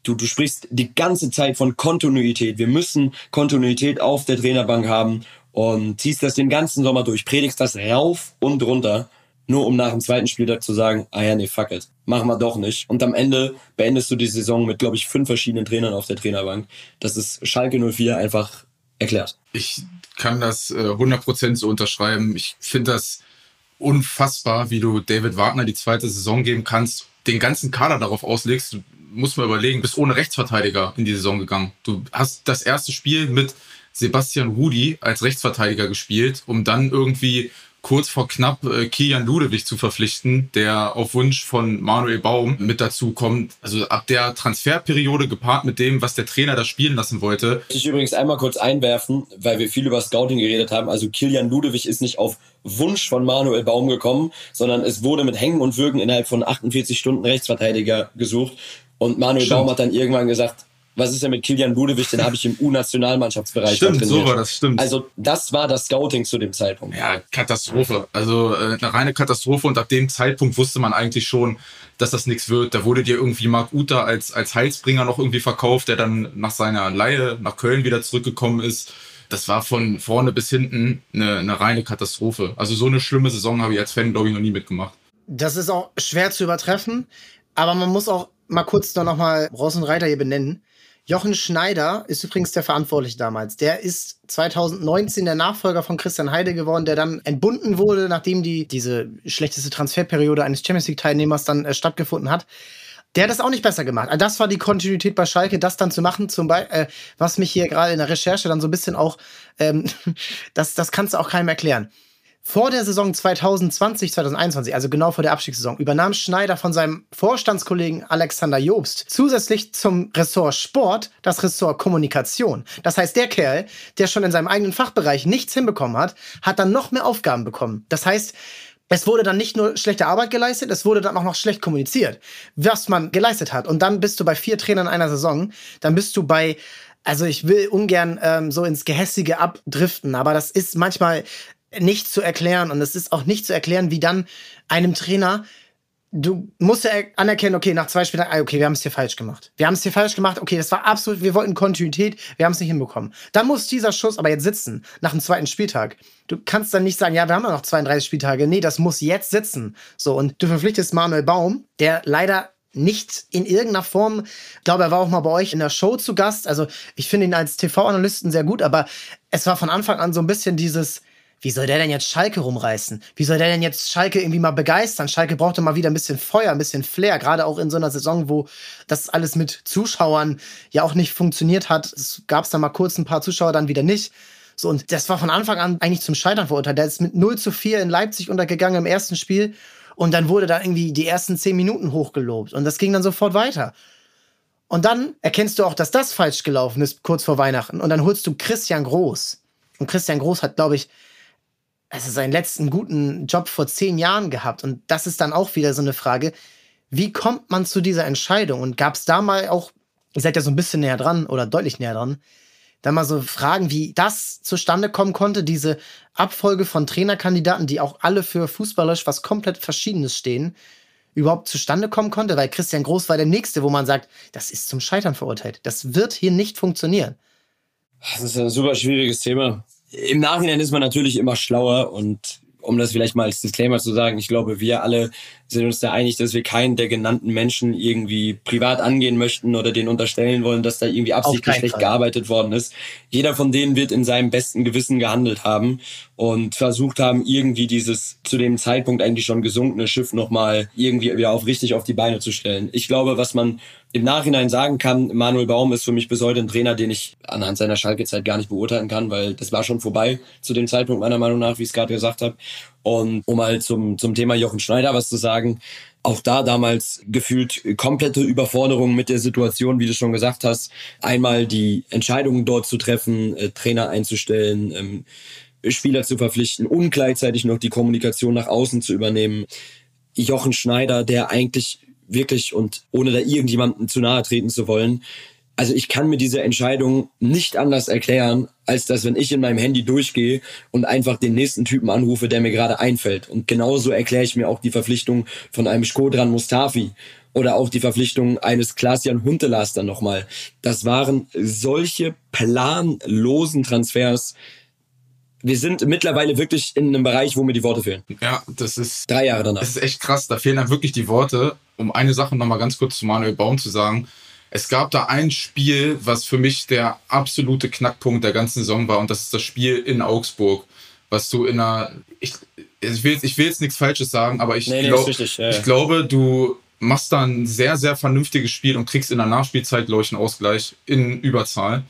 Du, du sprichst die ganze Zeit von Kontinuität. Wir müssen Kontinuität auf der Trainerbank haben und ziehst das den ganzen Sommer durch, predigst das rauf und runter nur um nach dem zweiten Spieltag zu sagen, ah ja, nee, fuck it, machen wir doch nicht. Und am Ende beendest du die Saison mit, glaube ich, fünf verschiedenen Trainern auf der Trainerbank. Das ist Schalke 04 einfach erklärt. Ich kann das äh, 100% so unterschreiben. Ich finde das unfassbar, wie du David Wagner die zweite Saison geben kannst, den ganzen Kader darauf auslegst. Du musst mal überlegen, bist ohne Rechtsverteidiger in die Saison gegangen. Du hast das erste Spiel mit Sebastian Rudi als Rechtsverteidiger gespielt, um dann irgendwie kurz vor knapp äh, Kilian Ludewig zu verpflichten, der auf Wunsch von Manuel Baum mit dazu kommt. Also ab der Transferperiode gepaart mit dem, was der Trainer da spielen lassen wollte. Ich übrigens einmal kurz einwerfen, weil wir viel über Scouting geredet haben. Also Kilian Ludewig ist nicht auf Wunsch von Manuel Baum gekommen, sondern es wurde mit Hängen und Würgen innerhalb von 48 Stunden Rechtsverteidiger gesucht. Und Manuel Stimmt. Baum hat dann irgendwann gesagt, was ist denn mit Kilian Ludewig? Den habe ich im U-Nationalmannschaftsbereich Stimmt, so war das, stimmt. Also das war das Scouting zu dem Zeitpunkt. Ja, Katastrophe. Also äh, eine reine Katastrophe und ab dem Zeitpunkt wusste man eigentlich schon, dass das nichts wird. Da wurde dir irgendwie Marc Uta als, als Heilsbringer noch irgendwie verkauft, der dann nach seiner Leihe nach Köln wieder zurückgekommen ist. Das war von vorne bis hinten eine, eine reine Katastrophe. Also so eine schlimme Saison habe ich als Fan, glaube ich, noch nie mitgemacht. Das ist auch schwer zu übertreffen, aber man muss auch mal kurz noch mal Ross und Reiter hier benennen. Jochen Schneider ist übrigens der Verantwortliche damals. Der ist 2019 der Nachfolger von Christian Heide geworden, der dann entbunden wurde, nachdem die diese schlechteste Transferperiode eines Champions League Teilnehmers dann äh, stattgefunden hat. Der hat das auch nicht besser gemacht. Also das war die Kontinuität bei Schalke, das dann zu machen, zum Beispiel, äh, was mich hier gerade in der Recherche dann so ein bisschen auch, ähm, das, das kannst du auch keinem erklären. Vor der Saison 2020, 2021, also genau vor der Abstiegssaison, übernahm Schneider von seinem Vorstandskollegen Alexander Jobst zusätzlich zum Ressort Sport das Ressort Kommunikation. Das heißt, der Kerl, der schon in seinem eigenen Fachbereich nichts hinbekommen hat, hat dann noch mehr Aufgaben bekommen. Das heißt, es wurde dann nicht nur schlechte Arbeit geleistet, es wurde dann auch noch schlecht kommuniziert, was man geleistet hat. Und dann bist du bei vier Trainern einer Saison, dann bist du bei also ich will ungern ähm, so ins Gehässige abdriften, aber das ist manchmal nicht zu erklären. Und es ist auch nicht zu erklären, wie dann einem Trainer, du musst ja anerkennen, okay, nach zwei Spielen, ah, okay, wir haben es hier falsch gemacht. Wir haben es hier falsch gemacht, okay, das war absolut, wir wollten Kontinuität, wir haben es nicht hinbekommen. Dann muss dieser Schuss aber jetzt sitzen, nach dem zweiten Spieltag. Du kannst dann nicht sagen, ja, wir haben ja noch 32 Spieltage. Nee, das muss jetzt sitzen. So, und du verpflichtest Manuel Baum, der leider nicht in irgendeiner Form, ich glaube, er war auch mal bei euch in der Show zu Gast. Also ich finde ihn als TV-Analysten sehr gut, aber es war von Anfang an so ein bisschen dieses, wie soll der denn jetzt Schalke rumreißen? Wie soll der denn jetzt Schalke irgendwie mal begeistern? Schalke brauchte mal wieder ein bisschen Feuer, ein bisschen Flair, gerade auch in so einer Saison, wo das alles mit Zuschauern ja auch nicht funktioniert hat. Es gab es da mal kurz ein paar Zuschauer, dann wieder nicht. So, und das war von Anfang an eigentlich zum Scheitern verurteilt. Der ist mit 0 zu 4 in Leipzig untergegangen im ersten Spiel. Und dann wurde da irgendwie die ersten zehn Minuten hochgelobt. Und das ging dann sofort weiter. Und dann erkennst du auch, dass das falsch gelaufen ist, kurz vor Weihnachten. Und dann holst du Christian Groß. Und Christian Groß hat, glaube ich, also seinen letzten guten Job vor zehn Jahren gehabt. Und das ist dann auch wieder so eine Frage, wie kommt man zu dieser Entscheidung? Und gab es da mal auch, ihr seid ja so ein bisschen näher dran oder deutlich näher dran, da mal so Fragen, wie das zustande kommen konnte, diese Abfolge von Trainerkandidaten, die auch alle für fußballerisch was komplett Verschiedenes stehen, überhaupt zustande kommen konnte, weil Christian Groß war der Nächste, wo man sagt, das ist zum Scheitern verurteilt. Das wird hier nicht funktionieren. Das ist ein super schwieriges Thema. Im Nachhinein ist man natürlich immer schlauer und um das vielleicht mal als Disclaimer zu sagen, ich glaube, wir alle sind uns da einig, dass wir keinen der genannten Menschen irgendwie privat angehen möchten oder den unterstellen wollen, dass da irgendwie absichtlich schlecht Fall. gearbeitet worden ist. Jeder von denen wird in seinem besten Gewissen gehandelt haben und versucht haben, irgendwie dieses zu dem Zeitpunkt eigentlich schon gesunkene Schiff nochmal irgendwie wieder auf richtig auf die Beine zu stellen. Ich glaube, was man im Nachhinein sagen kann, Manuel Baum ist für mich bis heute ein Trainer, den ich anhand seiner Schalke-Zeit gar nicht beurteilen kann, weil das war schon vorbei zu dem Zeitpunkt meiner Meinung nach, wie ich es gerade gesagt habe. Und um mal zum, zum Thema Jochen Schneider was zu sagen, auch da damals gefühlt komplette Überforderung mit der Situation, wie du schon gesagt hast. Einmal die Entscheidungen dort zu treffen, äh, Trainer einzustellen, ähm, Spieler zu verpflichten und gleichzeitig noch die Kommunikation nach außen zu übernehmen. Jochen Schneider, der eigentlich wirklich und ohne da irgendjemanden zu nahe treten zu wollen. Also ich kann mir diese Entscheidung nicht anders erklären, als dass wenn ich in meinem Handy durchgehe und einfach den nächsten Typen anrufe, der mir gerade einfällt. Und genauso erkläre ich mir auch die Verpflichtung von einem Skodran Mustafi oder auch die Verpflichtung eines Klaas-Jan Huntelas dann nochmal. Das waren solche planlosen Transfers, wir sind mittlerweile wirklich in einem Bereich, wo mir die Worte fehlen. Ja, das ist. Drei Jahre danach. Das ist echt krass. Da fehlen dann wirklich die Worte. Um eine Sache nochmal ganz kurz zu Manuel Baum zu sagen. Es gab da ein Spiel, was für mich der absolute Knackpunkt der ganzen Saison war. Und das ist das Spiel in Augsburg. Was du in einer. Ich, ich, will, ich will jetzt nichts Falsches sagen, aber ich, nee, glaub, nee, ja, ich glaube, du machst da ein sehr, sehr vernünftiges Spiel und kriegst in der Nachspielzeit, glaube ich, einen Ausgleich in Überzahl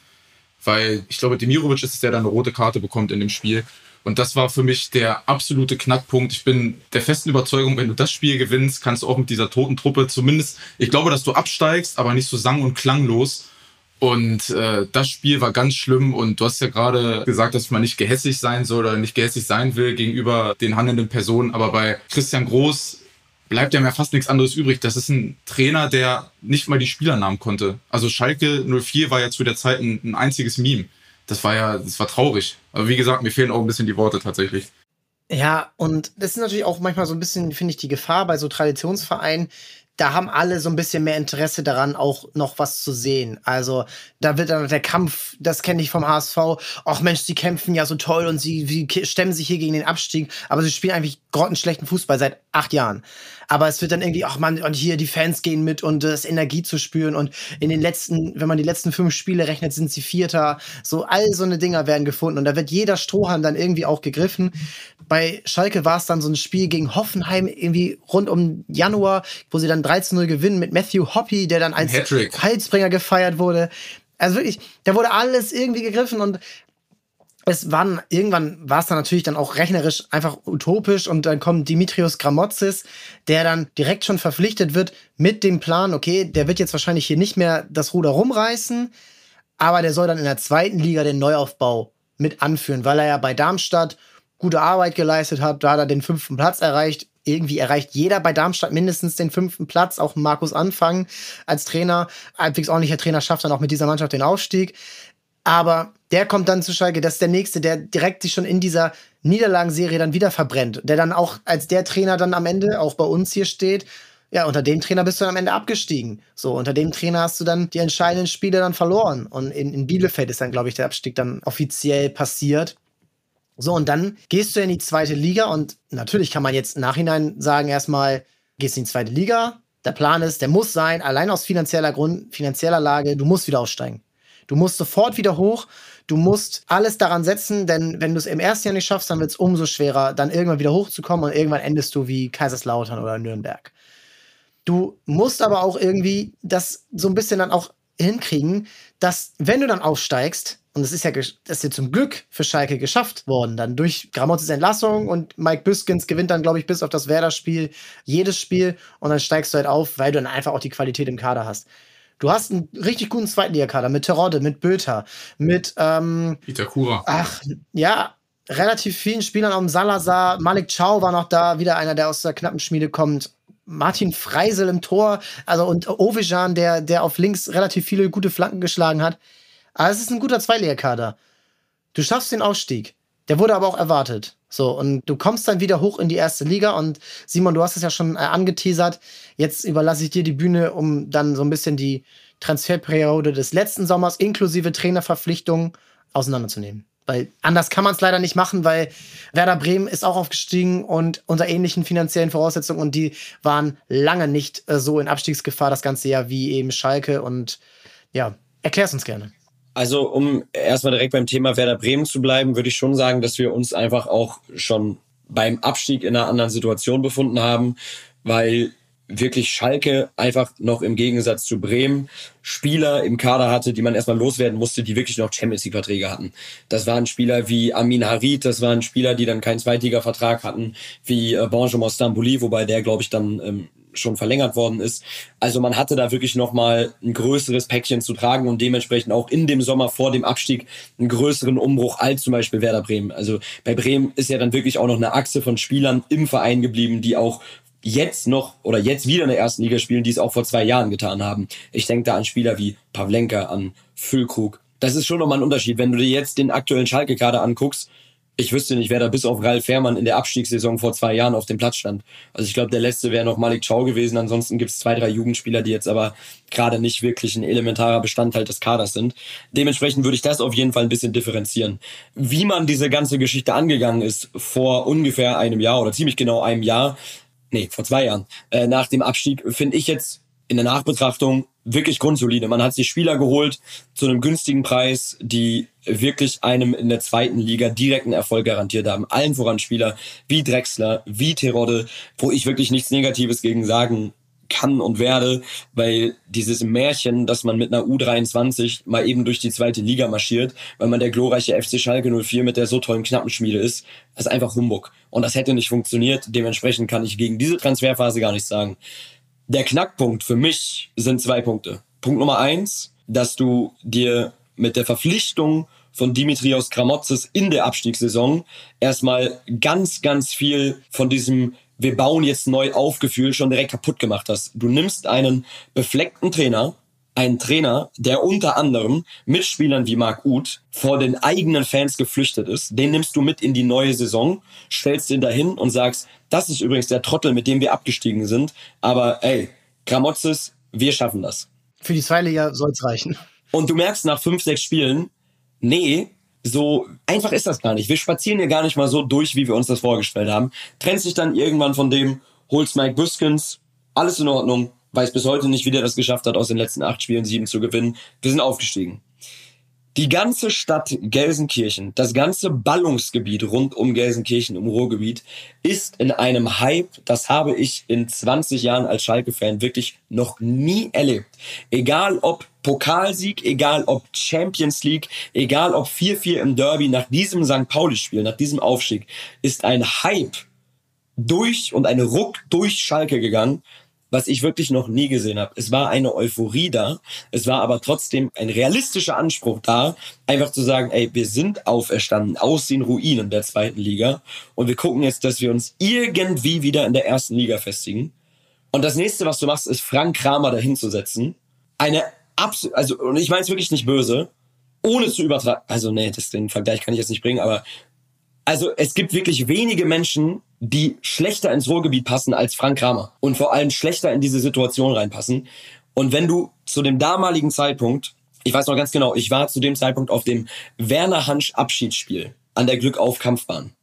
weil ich glaube, Demirovic ist es, der dann eine rote Karte bekommt in dem Spiel. Und das war für mich der absolute Knackpunkt. Ich bin der festen Überzeugung, wenn du das Spiel gewinnst, kannst du auch mit dieser toten Truppe zumindest, ich glaube, dass du absteigst, aber nicht so sang- und klanglos. Und äh, das Spiel war ganz schlimm. Und du hast ja gerade gesagt, dass man nicht gehässig sein soll oder nicht gehässig sein will gegenüber den handelnden Personen. Aber bei Christian Groß bleibt ja mehr fast nichts anderes übrig. Das ist ein Trainer, der nicht mal die Spielernamen konnte. Also Schalke 04 war ja zu der Zeit ein, ein einziges Meme. Das war ja, das war traurig. Aber wie gesagt, mir fehlen auch ein bisschen die Worte tatsächlich. Ja, und das ist natürlich auch manchmal so ein bisschen, finde ich, die Gefahr bei so Traditionsvereinen, da haben alle so ein bisschen mehr Interesse daran, auch noch was zu sehen. Also da wird dann der Kampf, das kenne ich vom HSV, ach Mensch, sie kämpfen ja so toll und sie, sie stemmen sich hier gegen den Abstieg, aber sie spielen eigentlich grottenschlechten Fußball seit acht Jahren. Aber es wird dann irgendwie, ach man, und hier die Fans gehen mit und das Energie zu spüren und in den letzten, wenn man die letzten fünf Spiele rechnet, sind sie Vierter. So all so eine Dinger werden gefunden und da wird jeder Strohhalm dann irgendwie auch gegriffen. Bei Schalke war es dann so ein Spiel gegen Hoffenheim irgendwie rund um Januar, wo sie dann 13-0 gewinnen mit Matthew Hoppy, der dann als Heilsbringer gefeiert wurde. Also wirklich, da wurde alles irgendwie gegriffen und es waren, irgendwann war es dann natürlich dann auch rechnerisch einfach utopisch und dann kommt Dimitrios Gramotzis, der dann direkt schon verpflichtet wird mit dem Plan, okay, der wird jetzt wahrscheinlich hier nicht mehr das Ruder rumreißen, aber der soll dann in der zweiten Liga den Neuaufbau mit anführen, weil er ja bei Darmstadt gute Arbeit geleistet hat, da hat er den fünften Platz erreicht. Irgendwie erreicht jeder bei Darmstadt mindestens den fünften Platz, auch Markus Anfang als Trainer. Halbwegs ordentlicher Trainer schafft dann auch mit dieser Mannschaft den Aufstieg. Aber der kommt dann zu Schalke, das ist der Nächste, der direkt sich schon in dieser Niederlagenserie dann wieder verbrennt. Der dann auch als der Trainer dann am Ende auch bei uns hier steht. Ja, unter dem Trainer bist du dann am Ende abgestiegen. So, unter dem Trainer hast du dann die entscheidenden Spiele dann verloren. Und in, in Bielefeld ist dann, glaube ich, der Abstieg dann offiziell passiert. So, und dann gehst du in die zweite Liga und natürlich kann man jetzt im Nachhinein sagen, erstmal gehst du in die zweite Liga. Der Plan ist, der muss sein, allein aus finanzieller Grund, finanzieller Lage, du musst wieder aufsteigen. Du musst sofort wieder hoch. Du musst alles daran setzen, denn wenn du es im ersten Jahr nicht schaffst, dann wird es umso schwerer, dann irgendwann wieder hochzukommen und irgendwann endest du wie Kaiserslautern oder Nürnberg. Du musst aber auch irgendwie das so ein bisschen dann auch hinkriegen, dass wenn du dann aufsteigst, und das ist ja, das ist ja zum Glück für Schalke geschafft worden, dann durch Gramotzes Entlassung und Mike Büskens gewinnt dann, glaube ich, bis auf das Werder-Spiel jedes Spiel und dann steigst du halt auf, weil du dann einfach auch die Qualität im Kader hast. Du hast einen richtig guten Zweitligakader mit Terodde, mit Böter, mit ähm, Itakura. Ach, ja, relativ vielen Spielern dem Salazar. Malik Chow war noch da, wieder einer, der aus der knappen Schmiede kommt. Martin Freisel im Tor, also und Ovejan, der, der auf links relativ viele gute Flanken geschlagen hat. Aber es ist ein guter Zweitligakader. Du schaffst den Aufstieg. Der wurde aber auch erwartet. So, und du kommst dann wieder hoch in die erste Liga. Und Simon, du hast es ja schon äh, angeteasert. Jetzt überlasse ich dir die Bühne, um dann so ein bisschen die Transferperiode des letzten Sommers inklusive Trainerverpflichtungen auseinanderzunehmen. Weil anders kann man es leider nicht machen, weil Werder Bremen ist auch aufgestiegen und unter ähnlichen finanziellen Voraussetzungen und die waren lange nicht äh, so in Abstiegsgefahr das ganze Jahr wie eben Schalke. Und ja, erklär's uns gerne. Also, um erstmal direkt beim Thema Werder Bremen zu bleiben, würde ich schon sagen, dass wir uns einfach auch schon beim Abstieg in einer anderen Situation befunden haben, weil wirklich Schalke einfach noch im Gegensatz zu Bremen Spieler im Kader hatte, die man erstmal loswerden musste, die wirklich noch Champions League Verträge hatten. Das waren Spieler wie Amin Harid, das waren Spieler, die dann keinen Zweitliga-Vertrag hatten, wie äh, Benjamin Stambouli, wobei der, glaube ich, dann ähm, schon verlängert worden ist. Also man hatte da wirklich nochmal ein größeres Päckchen zu tragen und dementsprechend auch in dem Sommer vor dem Abstieg einen größeren Umbruch als zum Beispiel Werder Bremen. Also bei Bremen ist ja dann wirklich auch noch eine Achse von Spielern im Verein geblieben, die auch jetzt noch oder jetzt wieder in der ersten Liga spielen, die es auch vor zwei Jahren getan haben. Ich denke da an Spieler wie Pavlenka, an Füllkrug. Das ist schon nochmal ein Unterschied. Wenn du dir jetzt den aktuellen Schalke-Kader anguckst, ich wüsste nicht, wer da bis auf Ralf Fährmann in der Abstiegssaison vor zwei Jahren auf dem Platz stand. Also ich glaube, der letzte wäre noch Malik Chow gewesen. Ansonsten gibt es zwei, drei Jugendspieler, die jetzt aber gerade nicht wirklich ein elementarer Bestandteil des Kaders sind. Dementsprechend würde ich das auf jeden Fall ein bisschen differenzieren. Wie man diese ganze Geschichte angegangen ist vor ungefähr einem Jahr oder ziemlich genau einem Jahr, nee, vor zwei Jahren, äh, nach dem Abstieg, finde ich jetzt in der Nachbetrachtung wirklich grundsolide. Man hat sich Spieler geholt zu einem günstigen Preis, die wirklich einem in der zweiten Liga direkten Erfolg garantiert haben. Allen voran Spieler wie Drexler, wie Terodde, wo ich wirklich nichts Negatives gegen sagen kann und werde, weil dieses Märchen, dass man mit einer U23 mal eben durch die zweite Liga marschiert, weil man der glorreiche FC Schalke 04 mit der so tollen Knappenschmiede ist, ist einfach Humbug. Und das hätte nicht funktioniert. Dementsprechend kann ich gegen diese Transferphase gar nichts sagen. Der Knackpunkt für mich sind zwei Punkte. Punkt Nummer eins, dass du dir mit der Verpflichtung von Dimitrios Kramotzes in der Abstiegssaison erstmal ganz, ganz viel von diesem wir bauen jetzt neu auf Gefühl schon direkt kaputt gemacht hast. Du nimmst einen befleckten Trainer, einen Trainer, der unter anderem mit Spielern wie Marc Uth vor den eigenen Fans geflüchtet ist. Den nimmst du mit in die neue Saison, stellst ihn dahin und sagst, das ist übrigens der Trottel, mit dem wir abgestiegen sind. Aber ey, Kramotzes, wir schaffen das. Für die Zweiliga soll's reichen. Und du merkst nach fünf, sechs Spielen, nee, so einfach ist das gar nicht. Wir spazieren hier gar nicht mal so durch, wie wir uns das vorgestellt haben. Trennt sich dann irgendwann von dem, holst Mike Buskins, alles in Ordnung, weiß bis heute nicht, wie der das geschafft hat, aus den letzten acht Spielen sieben zu gewinnen. Wir sind aufgestiegen. Die ganze Stadt Gelsenkirchen, das ganze Ballungsgebiet rund um Gelsenkirchen im Ruhrgebiet ist in einem Hype, das habe ich in 20 Jahren als Schalke-Fan wirklich noch nie erlebt. Egal ob Pokalsieg, egal ob Champions League, egal ob 4-4 im Derby, nach diesem St. Pauli-Spiel, nach diesem Aufstieg, ist ein Hype durch und eine Ruck durch Schalke gegangen, was ich wirklich noch nie gesehen habe. Es war eine Euphorie da, es war aber trotzdem ein realistischer Anspruch da, einfach zu sagen, ey, wir sind auferstanden aus den Ruinen der zweiten Liga und wir gucken jetzt, dass wir uns irgendwie wieder in der ersten Liga festigen. Und das nächste, was du machst, ist Frank Kramer dahinzusetzen. Eine absolut, also, und ich meine es wirklich nicht böse, ohne zu übertragen, also nee, das, den Vergleich kann ich jetzt nicht bringen, aber also es gibt wirklich wenige Menschen, die schlechter ins Ruhrgebiet passen als Frank Kramer und vor allem schlechter in diese Situation reinpassen. Und wenn du zu dem damaligen Zeitpunkt, ich weiß noch ganz genau, ich war zu dem Zeitpunkt auf dem Werner Hansch Abschiedsspiel an der Glückauf Kampfbahn.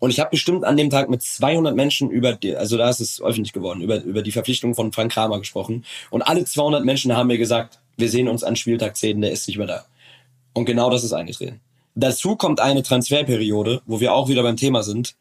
Und ich habe bestimmt an dem Tag mit 200 Menschen über, die, also da ist es öffentlich geworden, über, über die Verpflichtung von Frank Kramer gesprochen. Und alle 200 Menschen haben mir gesagt, wir sehen uns an Spieltag 10, der ist nicht mehr da. Und genau das ist eingetreten. Dazu kommt eine Transferperiode, wo wir auch wieder beim Thema sind,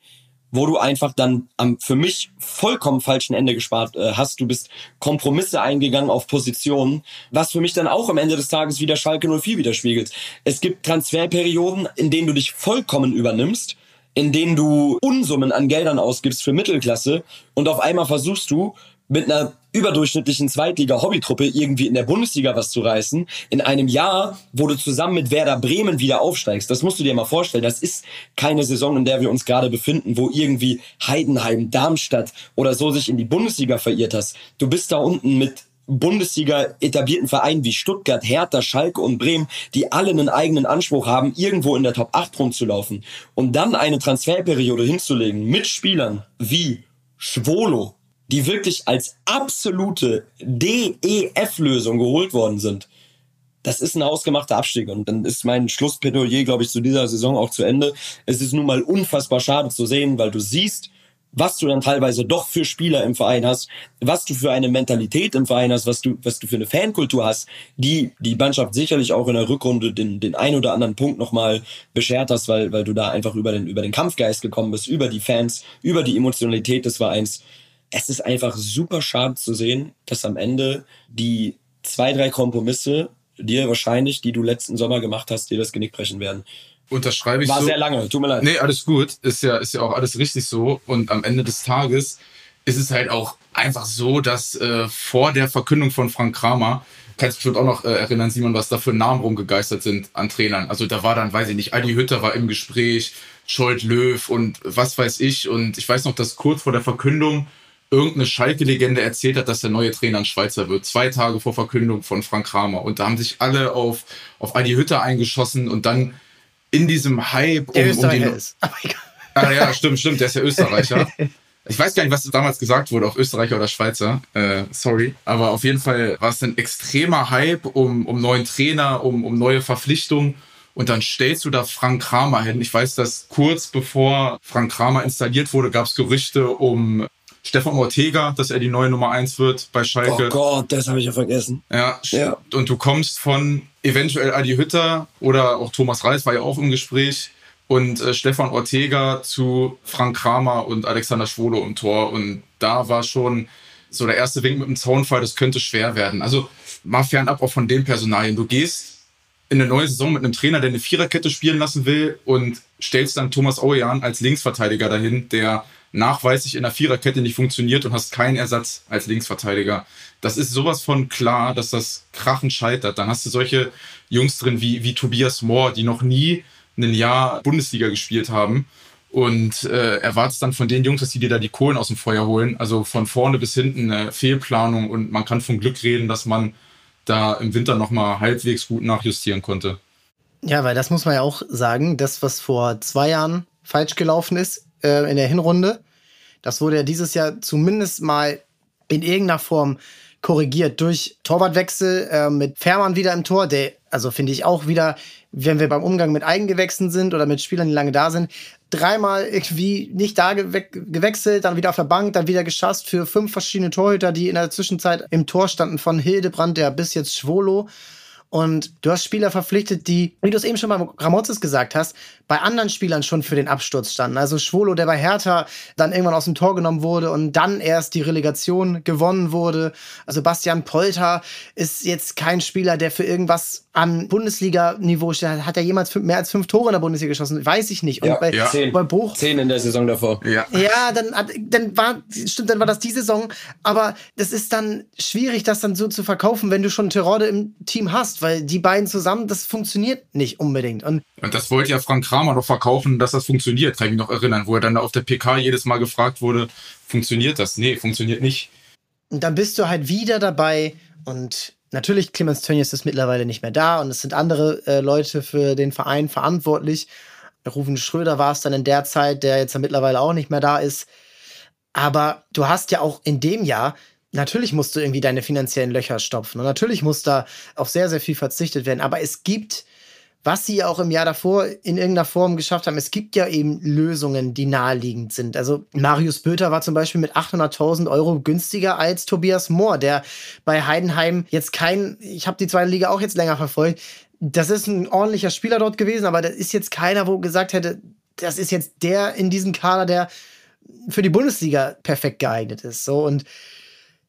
wo du einfach dann am für mich vollkommen falschen Ende gespart äh, hast. Du bist Kompromisse eingegangen auf Positionen, was für mich dann auch am Ende des Tages wieder Schalke 04 widerspiegelt. Es gibt Transferperioden, in denen du dich vollkommen übernimmst, in denen du Unsummen an Geldern ausgibst für Mittelklasse und auf einmal versuchst du mit einer überdurchschnittlichen Zweitliga-Hobbytruppe irgendwie in der Bundesliga was zu reißen, in einem Jahr, wo du zusammen mit Werder Bremen wieder aufsteigst. Das musst du dir mal vorstellen. Das ist keine Saison, in der wir uns gerade befinden, wo irgendwie Heidenheim, Darmstadt oder so sich in die Bundesliga verirrt hast. Du bist da unten mit Bundesliga etablierten Vereinen wie Stuttgart, Hertha, Schalke und Bremen, die alle einen eigenen Anspruch haben, irgendwo in der Top 8 rumzulaufen und dann eine Transferperiode hinzulegen mit Spielern wie Schwolo, die wirklich als absolute DEF-Lösung geholt worden sind. Das ist ein ausgemachter Abstieg und dann ist mein Schlussplädoyer, glaube ich, zu dieser Saison auch zu Ende. Es ist nun mal unfassbar schade zu sehen, weil du siehst, was du dann teilweise doch für Spieler im Verein hast, was du für eine Mentalität im Verein hast, was du, was du für eine Fankultur hast, die die Mannschaft sicherlich auch in der Rückrunde den, den ein oder anderen Punkt nochmal beschert hast, weil, weil du da einfach über den, über den Kampfgeist gekommen bist, über die Fans, über die Emotionalität des Vereins. Es ist einfach super schade zu sehen, dass am Ende die zwei, drei Kompromisse dir wahrscheinlich, die du letzten Sommer gemacht hast, dir das Genick brechen werden. Unterschreibe ich War so. sehr lange, tut mir leid. Nee, alles gut. Ist ja, ist ja auch alles richtig so. Und am Ende des Tages ist es halt auch einfach so, dass äh, vor der Verkündung von Frank Kramer, kannst du bestimmt auch noch äh, erinnern, Simon, was da für Namen rumgegeistert sind an Trainern. Also da war dann, weiß ich nicht, Adi Hütter war im Gespräch, Scholt Löw und was weiß ich. Und ich weiß noch, dass kurz vor der Verkündung irgendeine Schalke-Legende erzählt hat, dass der neue Trainer ein Schweizer wird. Zwei Tage vor Verkündung von Frank Kramer. Und da haben sich alle auf, auf Adi Hütter eingeschossen und dann in diesem Hype Der um, um die. ist. Egal. Ah ja, stimmt, stimmt, der ist ja Österreicher. Ich weiß gar nicht, was damals gesagt wurde, ob Österreicher oder Schweizer. Äh, sorry. Aber auf jeden Fall war es ein extremer Hype um, um neuen Trainer, um, um neue Verpflichtungen. Und dann stellst du da Frank Kramer hin. Ich weiß, dass kurz bevor Frank Kramer installiert wurde, gab es Gerüchte um Stefan Ortega, dass er die neue Nummer eins wird bei Schalke. Oh Gott, das habe ich ja vergessen. Ja, Ja. und du kommst von eventuell Adi Hütter oder auch Thomas Reis war ja auch im Gespräch und äh, Stefan Ortega zu Frank Kramer und Alexander Schwolo im Tor und da war schon so der erste Wink mit dem Zaunfall, das könnte schwer werden. Also mal fernab auch von den Personalien. Du gehst in eine neue Saison mit einem Trainer, der eine Viererkette spielen lassen will und stellst dann Thomas Ojan als Linksverteidiger dahin, der nachweislich in der Viererkette nicht funktioniert und hast keinen Ersatz als Linksverteidiger. Das ist sowas von klar, dass das krachend scheitert. Dann hast du solche Jungs drin wie, wie Tobias Mohr, die noch nie ein Jahr Bundesliga gespielt haben und äh, erwartest dann von den Jungs, dass die dir da die Kohlen aus dem Feuer holen. Also von vorne bis hinten eine Fehlplanung und man kann von Glück reden, dass man da im Winter nochmal halbwegs gut nachjustieren konnte. Ja, weil das muss man ja auch sagen, das, was vor zwei Jahren falsch gelaufen ist äh, in der Hinrunde, das wurde ja dieses Jahr zumindest mal in irgendeiner Form korrigiert durch Torwartwechsel äh, mit Fährmann wieder im Tor, der, also finde ich auch wieder, wenn wir beim Umgang mit Eigengewächsen sind oder mit Spielern, die lange da sind, dreimal irgendwie nicht da gewe gewechselt, dann wieder auf der Bank, dann wieder geschasst für fünf verschiedene Torhüter, die in der Zwischenzeit im Tor standen von Hildebrand, der bis jetzt Schwolo. Und du hast Spieler verpflichtet, die, wie du es eben schon bei Gramozis gesagt hast, bei anderen Spielern schon für den Absturz standen. Also Schwolo, der bei Hertha dann irgendwann aus dem Tor genommen wurde und dann erst die Relegation gewonnen wurde. Also Bastian Polter ist jetzt kein Spieler, der für irgendwas an Bundesliga-Niveau steht. Hat er jemals mehr als fünf Tore in der Bundesliga geschossen? Weiß ich nicht. Und Ja, bei, ja. Zehn. bei Bruch Zehn in der Saison davor. Ja. ja, dann, hat- dann war, stimmt, dann war das die Saison. Aber das ist dann schwierig, das dann so zu verkaufen, wenn du schon Terode im Team hast, weil die beiden zusammen, das funktioniert nicht unbedingt. Und Und das wollte ja Frank Kramer noch verkaufen, dass das funktioniert, kann ich mich noch erinnern, wo er dann auf der PK jedes Mal gefragt wurde, funktioniert das? Nee, funktioniert nicht. Und dann bist du halt wieder dabei und natürlich, Clemens Tönnies ist mittlerweile nicht mehr da und es sind andere äh, Leute für den Verein verantwortlich. Rufen Schröder war es dann in der Zeit, der jetzt ja mittlerweile auch nicht mehr da ist. Aber du hast ja auch in dem Jahr, natürlich musst du irgendwie deine finanziellen Löcher stopfen und natürlich muss da auf sehr, sehr viel verzichtet werden. Aber es gibt, was sie auch im Jahr davor in irgendeiner Form geschafft haben, es gibt ja eben Lösungen, die naheliegend sind. Also Marius Böter war zum Beispiel mit 800.000 Euro günstiger als Tobias Mohr, der bei Heidenheim jetzt kein, ich habe die zweite Liga auch jetzt länger verfolgt, das ist ein ordentlicher Spieler dort gewesen, aber das ist jetzt keiner, wo gesagt hätte, das ist jetzt der in diesem Kader, der für die Bundesliga perfekt geeignet ist. So und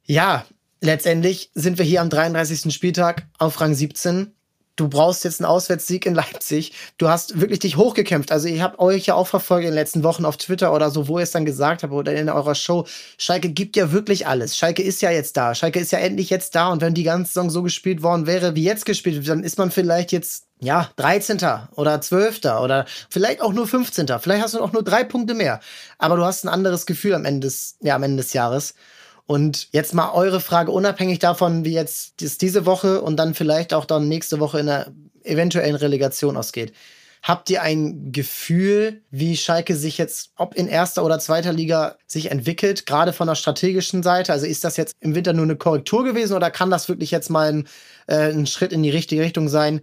ja, letztendlich sind wir hier am 33. Spieltag auf Rang 17 du brauchst jetzt einen Auswärtssieg in Leipzig. Du hast wirklich dich hochgekämpft. Also ich habe euch ja auch verfolgt in den letzten Wochen auf Twitter oder so, wo ihr es dann gesagt habt oder in eurer Show. Schalke gibt ja wirklich alles. Schalke ist ja jetzt da. Schalke ist ja endlich jetzt da. Und wenn die ganze Saison so gespielt worden wäre, wie jetzt gespielt wird, dann ist man vielleicht jetzt ja, 13. oder 12. oder vielleicht auch nur 15. Vielleicht hast du auch nur drei Punkte mehr. Aber du hast ein anderes Gefühl am Ende des, ja, am Ende des Jahres. Und jetzt mal eure Frage, unabhängig davon, wie jetzt diese Woche und dann vielleicht auch dann nächste Woche in der eventuellen Relegation ausgeht. Habt ihr ein Gefühl, wie Schalke sich jetzt, ob in erster oder zweiter Liga, sich entwickelt, gerade von der strategischen Seite? Also ist das jetzt im Winter nur eine Korrektur gewesen oder kann das wirklich jetzt mal ein, äh, ein Schritt in die richtige Richtung sein,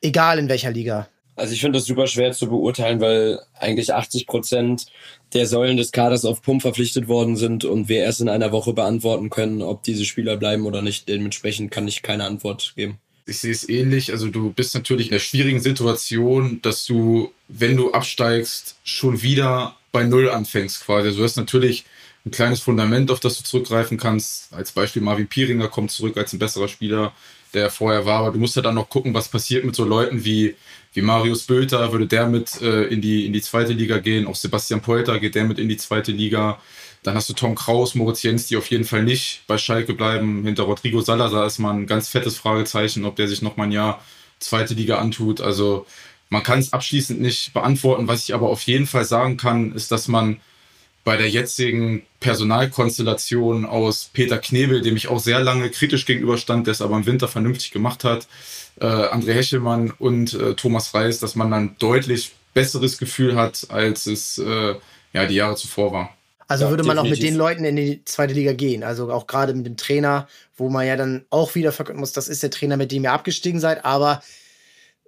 egal in welcher Liga? Also ich finde das super schwer zu beurteilen, weil eigentlich 80 Prozent der Säulen des Kaders auf Pump verpflichtet worden sind und wir erst in einer Woche beantworten können, ob diese Spieler bleiben oder nicht. Dementsprechend kann ich keine Antwort geben. Ich sehe es ähnlich. Also du bist natürlich in der schwierigen Situation, dass du, wenn du absteigst, schon wieder bei Null anfängst quasi. Also du hast natürlich ein kleines Fundament, auf das du zurückgreifen kannst. Als Beispiel Marvin Pieringer kommt zurück als ein besserer Spieler, der vorher war. Aber du musst ja dann noch gucken, was passiert mit so Leuten wie wie Marius Bülter, würde der mit äh, in, die, in die zweite Liga gehen. Auch Sebastian Polter geht der mit in die zweite Liga. Dann hast du Tom Kraus, Moritz Jens, die auf jeden Fall nicht bei Schalke bleiben. Hinter Rodrigo Salazar ist mal ein ganz fettes Fragezeichen, ob der sich noch mal ein Jahr zweite Liga antut. Also man kann es abschließend nicht beantworten. Was ich aber auf jeden Fall sagen kann, ist, dass man bei der jetzigen Personalkonstellation aus Peter Knebel, dem ich auch sehr lange kritisch gegenüberstand, der es aber im Winter vernünftig gemacht hat, äh, André Hechelmann und äh, Thomas Reis, dass man dann deutlich besseres Gefühl hat, als es äh, ja die Jahre zuvor war. Also ja, würde man definitiv. auch mit den Leuten in die zweite Liga gehen. Also auch gerade mit dem Trainer, wo man ja dann auch wieder verkünden muss, das ist der Trainer, mit dem ihr abgestiegen seid. Aber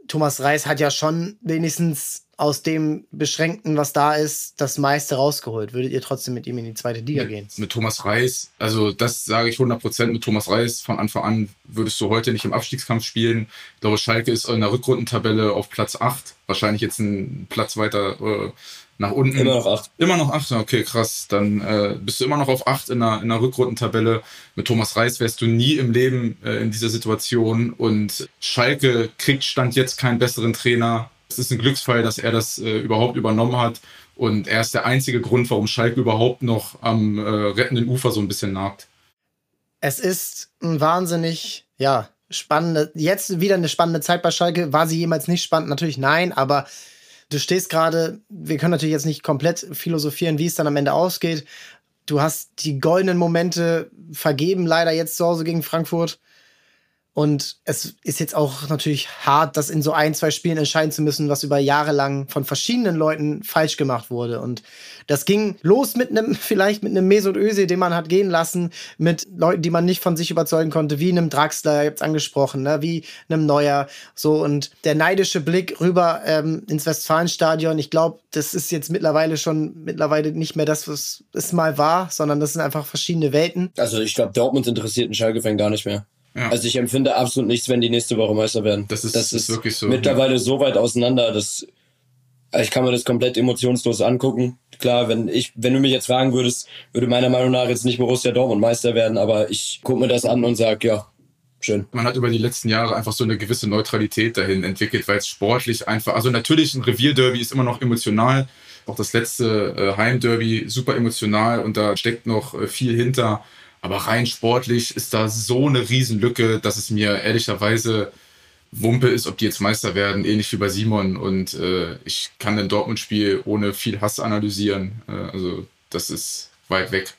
Thomas Reis hat ja schon wenigstens aus dem Beschränkten, was da ist, das meiste rausgeholt. Würdet ihr trotzdem mit ihm in die zweite Liga mit, gehen? Mit Thomas Reis, also das sage ich 100% Mit Thomas Reis von Anfang an würdest du heute nicht im Abstiegskampf spielen. Ich glaube, Schalke ist in der Rückrundentabelle auf Platz 8. Wahrscheinlich jetzt ein Platz weiter äh, nach unten. Immer noch 8. Immer noch 8, okay, krass. Dann äh, bist du immer noch auf 8 in der, in der Rückrundentabelle. Mit Thomas Reis wärst du nie im Leben äh, in dieser Situation. Und Schalke kriegt Stand jetzt keinen besseren Trainer es ist ein Glücksfall, dass er das äh, überhaupt übernommen hat. Und er ist der einzige Grund, warum Schalke überhaupt noch am äh, rettenden Ufer so ein bisschen nagt. Es ist ein wahnsinnig, ja, spannende, jetzt wieder eine spannende Zeit bei Schalke. War sie jemals nicht spannend? Natürlich nein, aber du stehst gerade, wir können natürlich jetzt nicht komplett philosophieren, wie es dann am Ende ausgeht. Du hast die goldenen Momente vergeben, leider jetzt zu Hause gegen Frankfurt. Und es ist jetzt auch natürlich hart, das in so ein, zwei Spielen entscheiden zu müssen, was über Jahre lang von verschiedenen Leuten falsch gemacht wurde. Und das ging los mit einem, vielleicht mit einem Mesut Özil, den man hat gehen lassen, mit Leuten, die man nicht von sich überzeugen konnte, wie einem Draxler, habt's angesprochen, ne, wie einem Neuer. So, und der neidische Blick rüber ähm, ins Westfalenstadion, ich glaube, das ist jetzt mittlerweile schon mittlerweile nicht mehr das, was es mal war, sondern das sind einfach verschiedene Welten. Also ich glaube, Dortmund interessiert einen Schalke-Fan gar nicht mehr. Ja. Also ich empfinde absolut nichts, wenn die nächste Woche Meister werden. Das ist, das ist, ist wirklich so. Mittlerweile ja. so weit auseinander, dass ich kann mir das komplett emotionslos angucken. Klar, wenn ich, wenn du mich jetzt fragen würdest, würde meiner Meinung nach jetzt nicht Borussia Dortmund Meister werden, aber ich gucke mir das an und sage, ja, schön. Man hat über die letzten Jahre einfach so eine gewisse Neutralität dahin entwickelt, weil es sportlich einfach, also natürlich ein Revierderby ist immer noch emotional. Auch das letzte äh, Heimderby super emotional und da steckt noch äh, viel hinter. Aber rein sportlich ist da so eine Riesenlücke, dass es mir ehrlicherweise Wumpe ist, ob die jetzt Meister werden, ähnlich wie bei Simon. Und äh, ich kann ein Dortmund-Spiel ohne viel Hass analysieren. Äh, also das ist weit weg.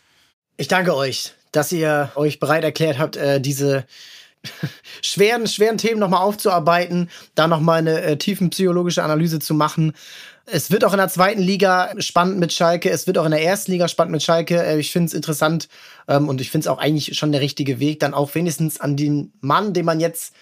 Ich danke euch, dass ihr euch bereit erklärt habt, äh, diese schweren, schweren Themen nochmal aufzuarbeiten, da nochmal eine äh, tiefenpsychologische Analyse zu machen. Es wird auch in der zweiten Liga spannend mit Schalke. Es wird auch in der ersten Liga spannend mit Schalke. Äh, ich finde es interessant ähm, und ich finde es auch eigentlich schon der richtige Weg, dann auch wenigstens an den Mann, den man jetzt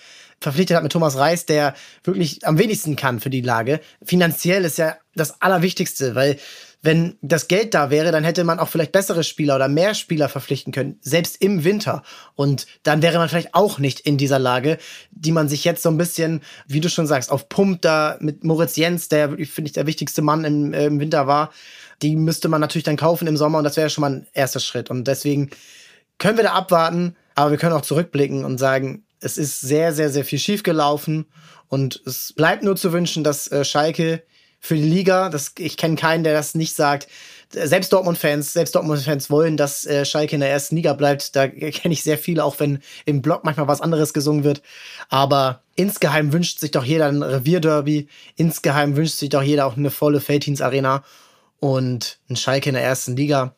verpflichtet hat mit Thomas Reis, der wirklich am wenigsten kann für die Lage. Finanziell ist ja das Allerwichtigste, weil wenn das Geld da wäre, dann hätte man auch vielleicht bessere Spieler oder mehr Spieler verpflichten können, selbst im Winter. Und dann wäre man vielleicht auch nicht in dieser Lage, die man sich jetzt so ein bisschen, wie du schon sagst, auf Pump da mit Moritz Jens, der finde ich, der wichtigste Mann im, äh, im Winter war, die müsste man natürlich dann kaufen im Sommer und das wäre schon mal ein erster Schritt. Und deswegen können wir da abwarten, aber wir können auch zurückblicken und sagen, es ist sehr, sehr, sehr viel schiefgelaufen Und es bleibt nur zu wünschen, dass äh, Schalke für die Liga, das, ich kenne keinen, der das nicht sagt, selbst Dortmund-Fans, selbst Dortmund-Fans wollen, dass äh, Schalke in der ersten Liga bleibt. Da kenne ich sehr viele, auch wenn im Blog manchmal was anderes gesungen wird. Aber insgeheim wünscht sich doch jeder ein Revierderby. Insgeheim wünscht sich doch jeder auch eine volle Felddienst-Arena und ein Schalke in der ersten Liga.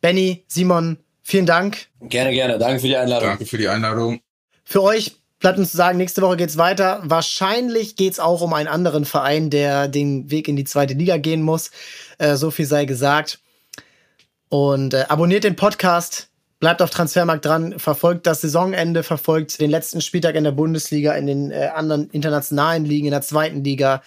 Benny, Simon, vielen Dank. Gerne, gerne. Danke für die Einladung. Danke für die Einladung. Für euch bleibt uns zu sagen, nächste Woche geht's weiter. Wahrscheinlich geht's auch um einen anderen Verein, der den Weg in die zweite Liga gehen muss. Äh, so viel sei gesagt. Und äh, abonniert den Podcast, bleibt auf Transfermarkt dran, verfolgt das Saisonende, verfolgt den letzten Spieltag in der Bundesliga, in den äh, anderen internationalen Ligen, in der zweiten Liga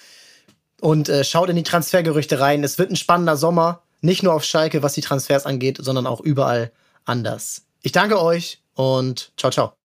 und äh, schaut in die Transfergerüchte rein. Es wird ein spannender Sommer, nicht nur auf Schalke, was die Transfers angeht, sondern auch überall anders. Ich danke euch und ciao, ciao.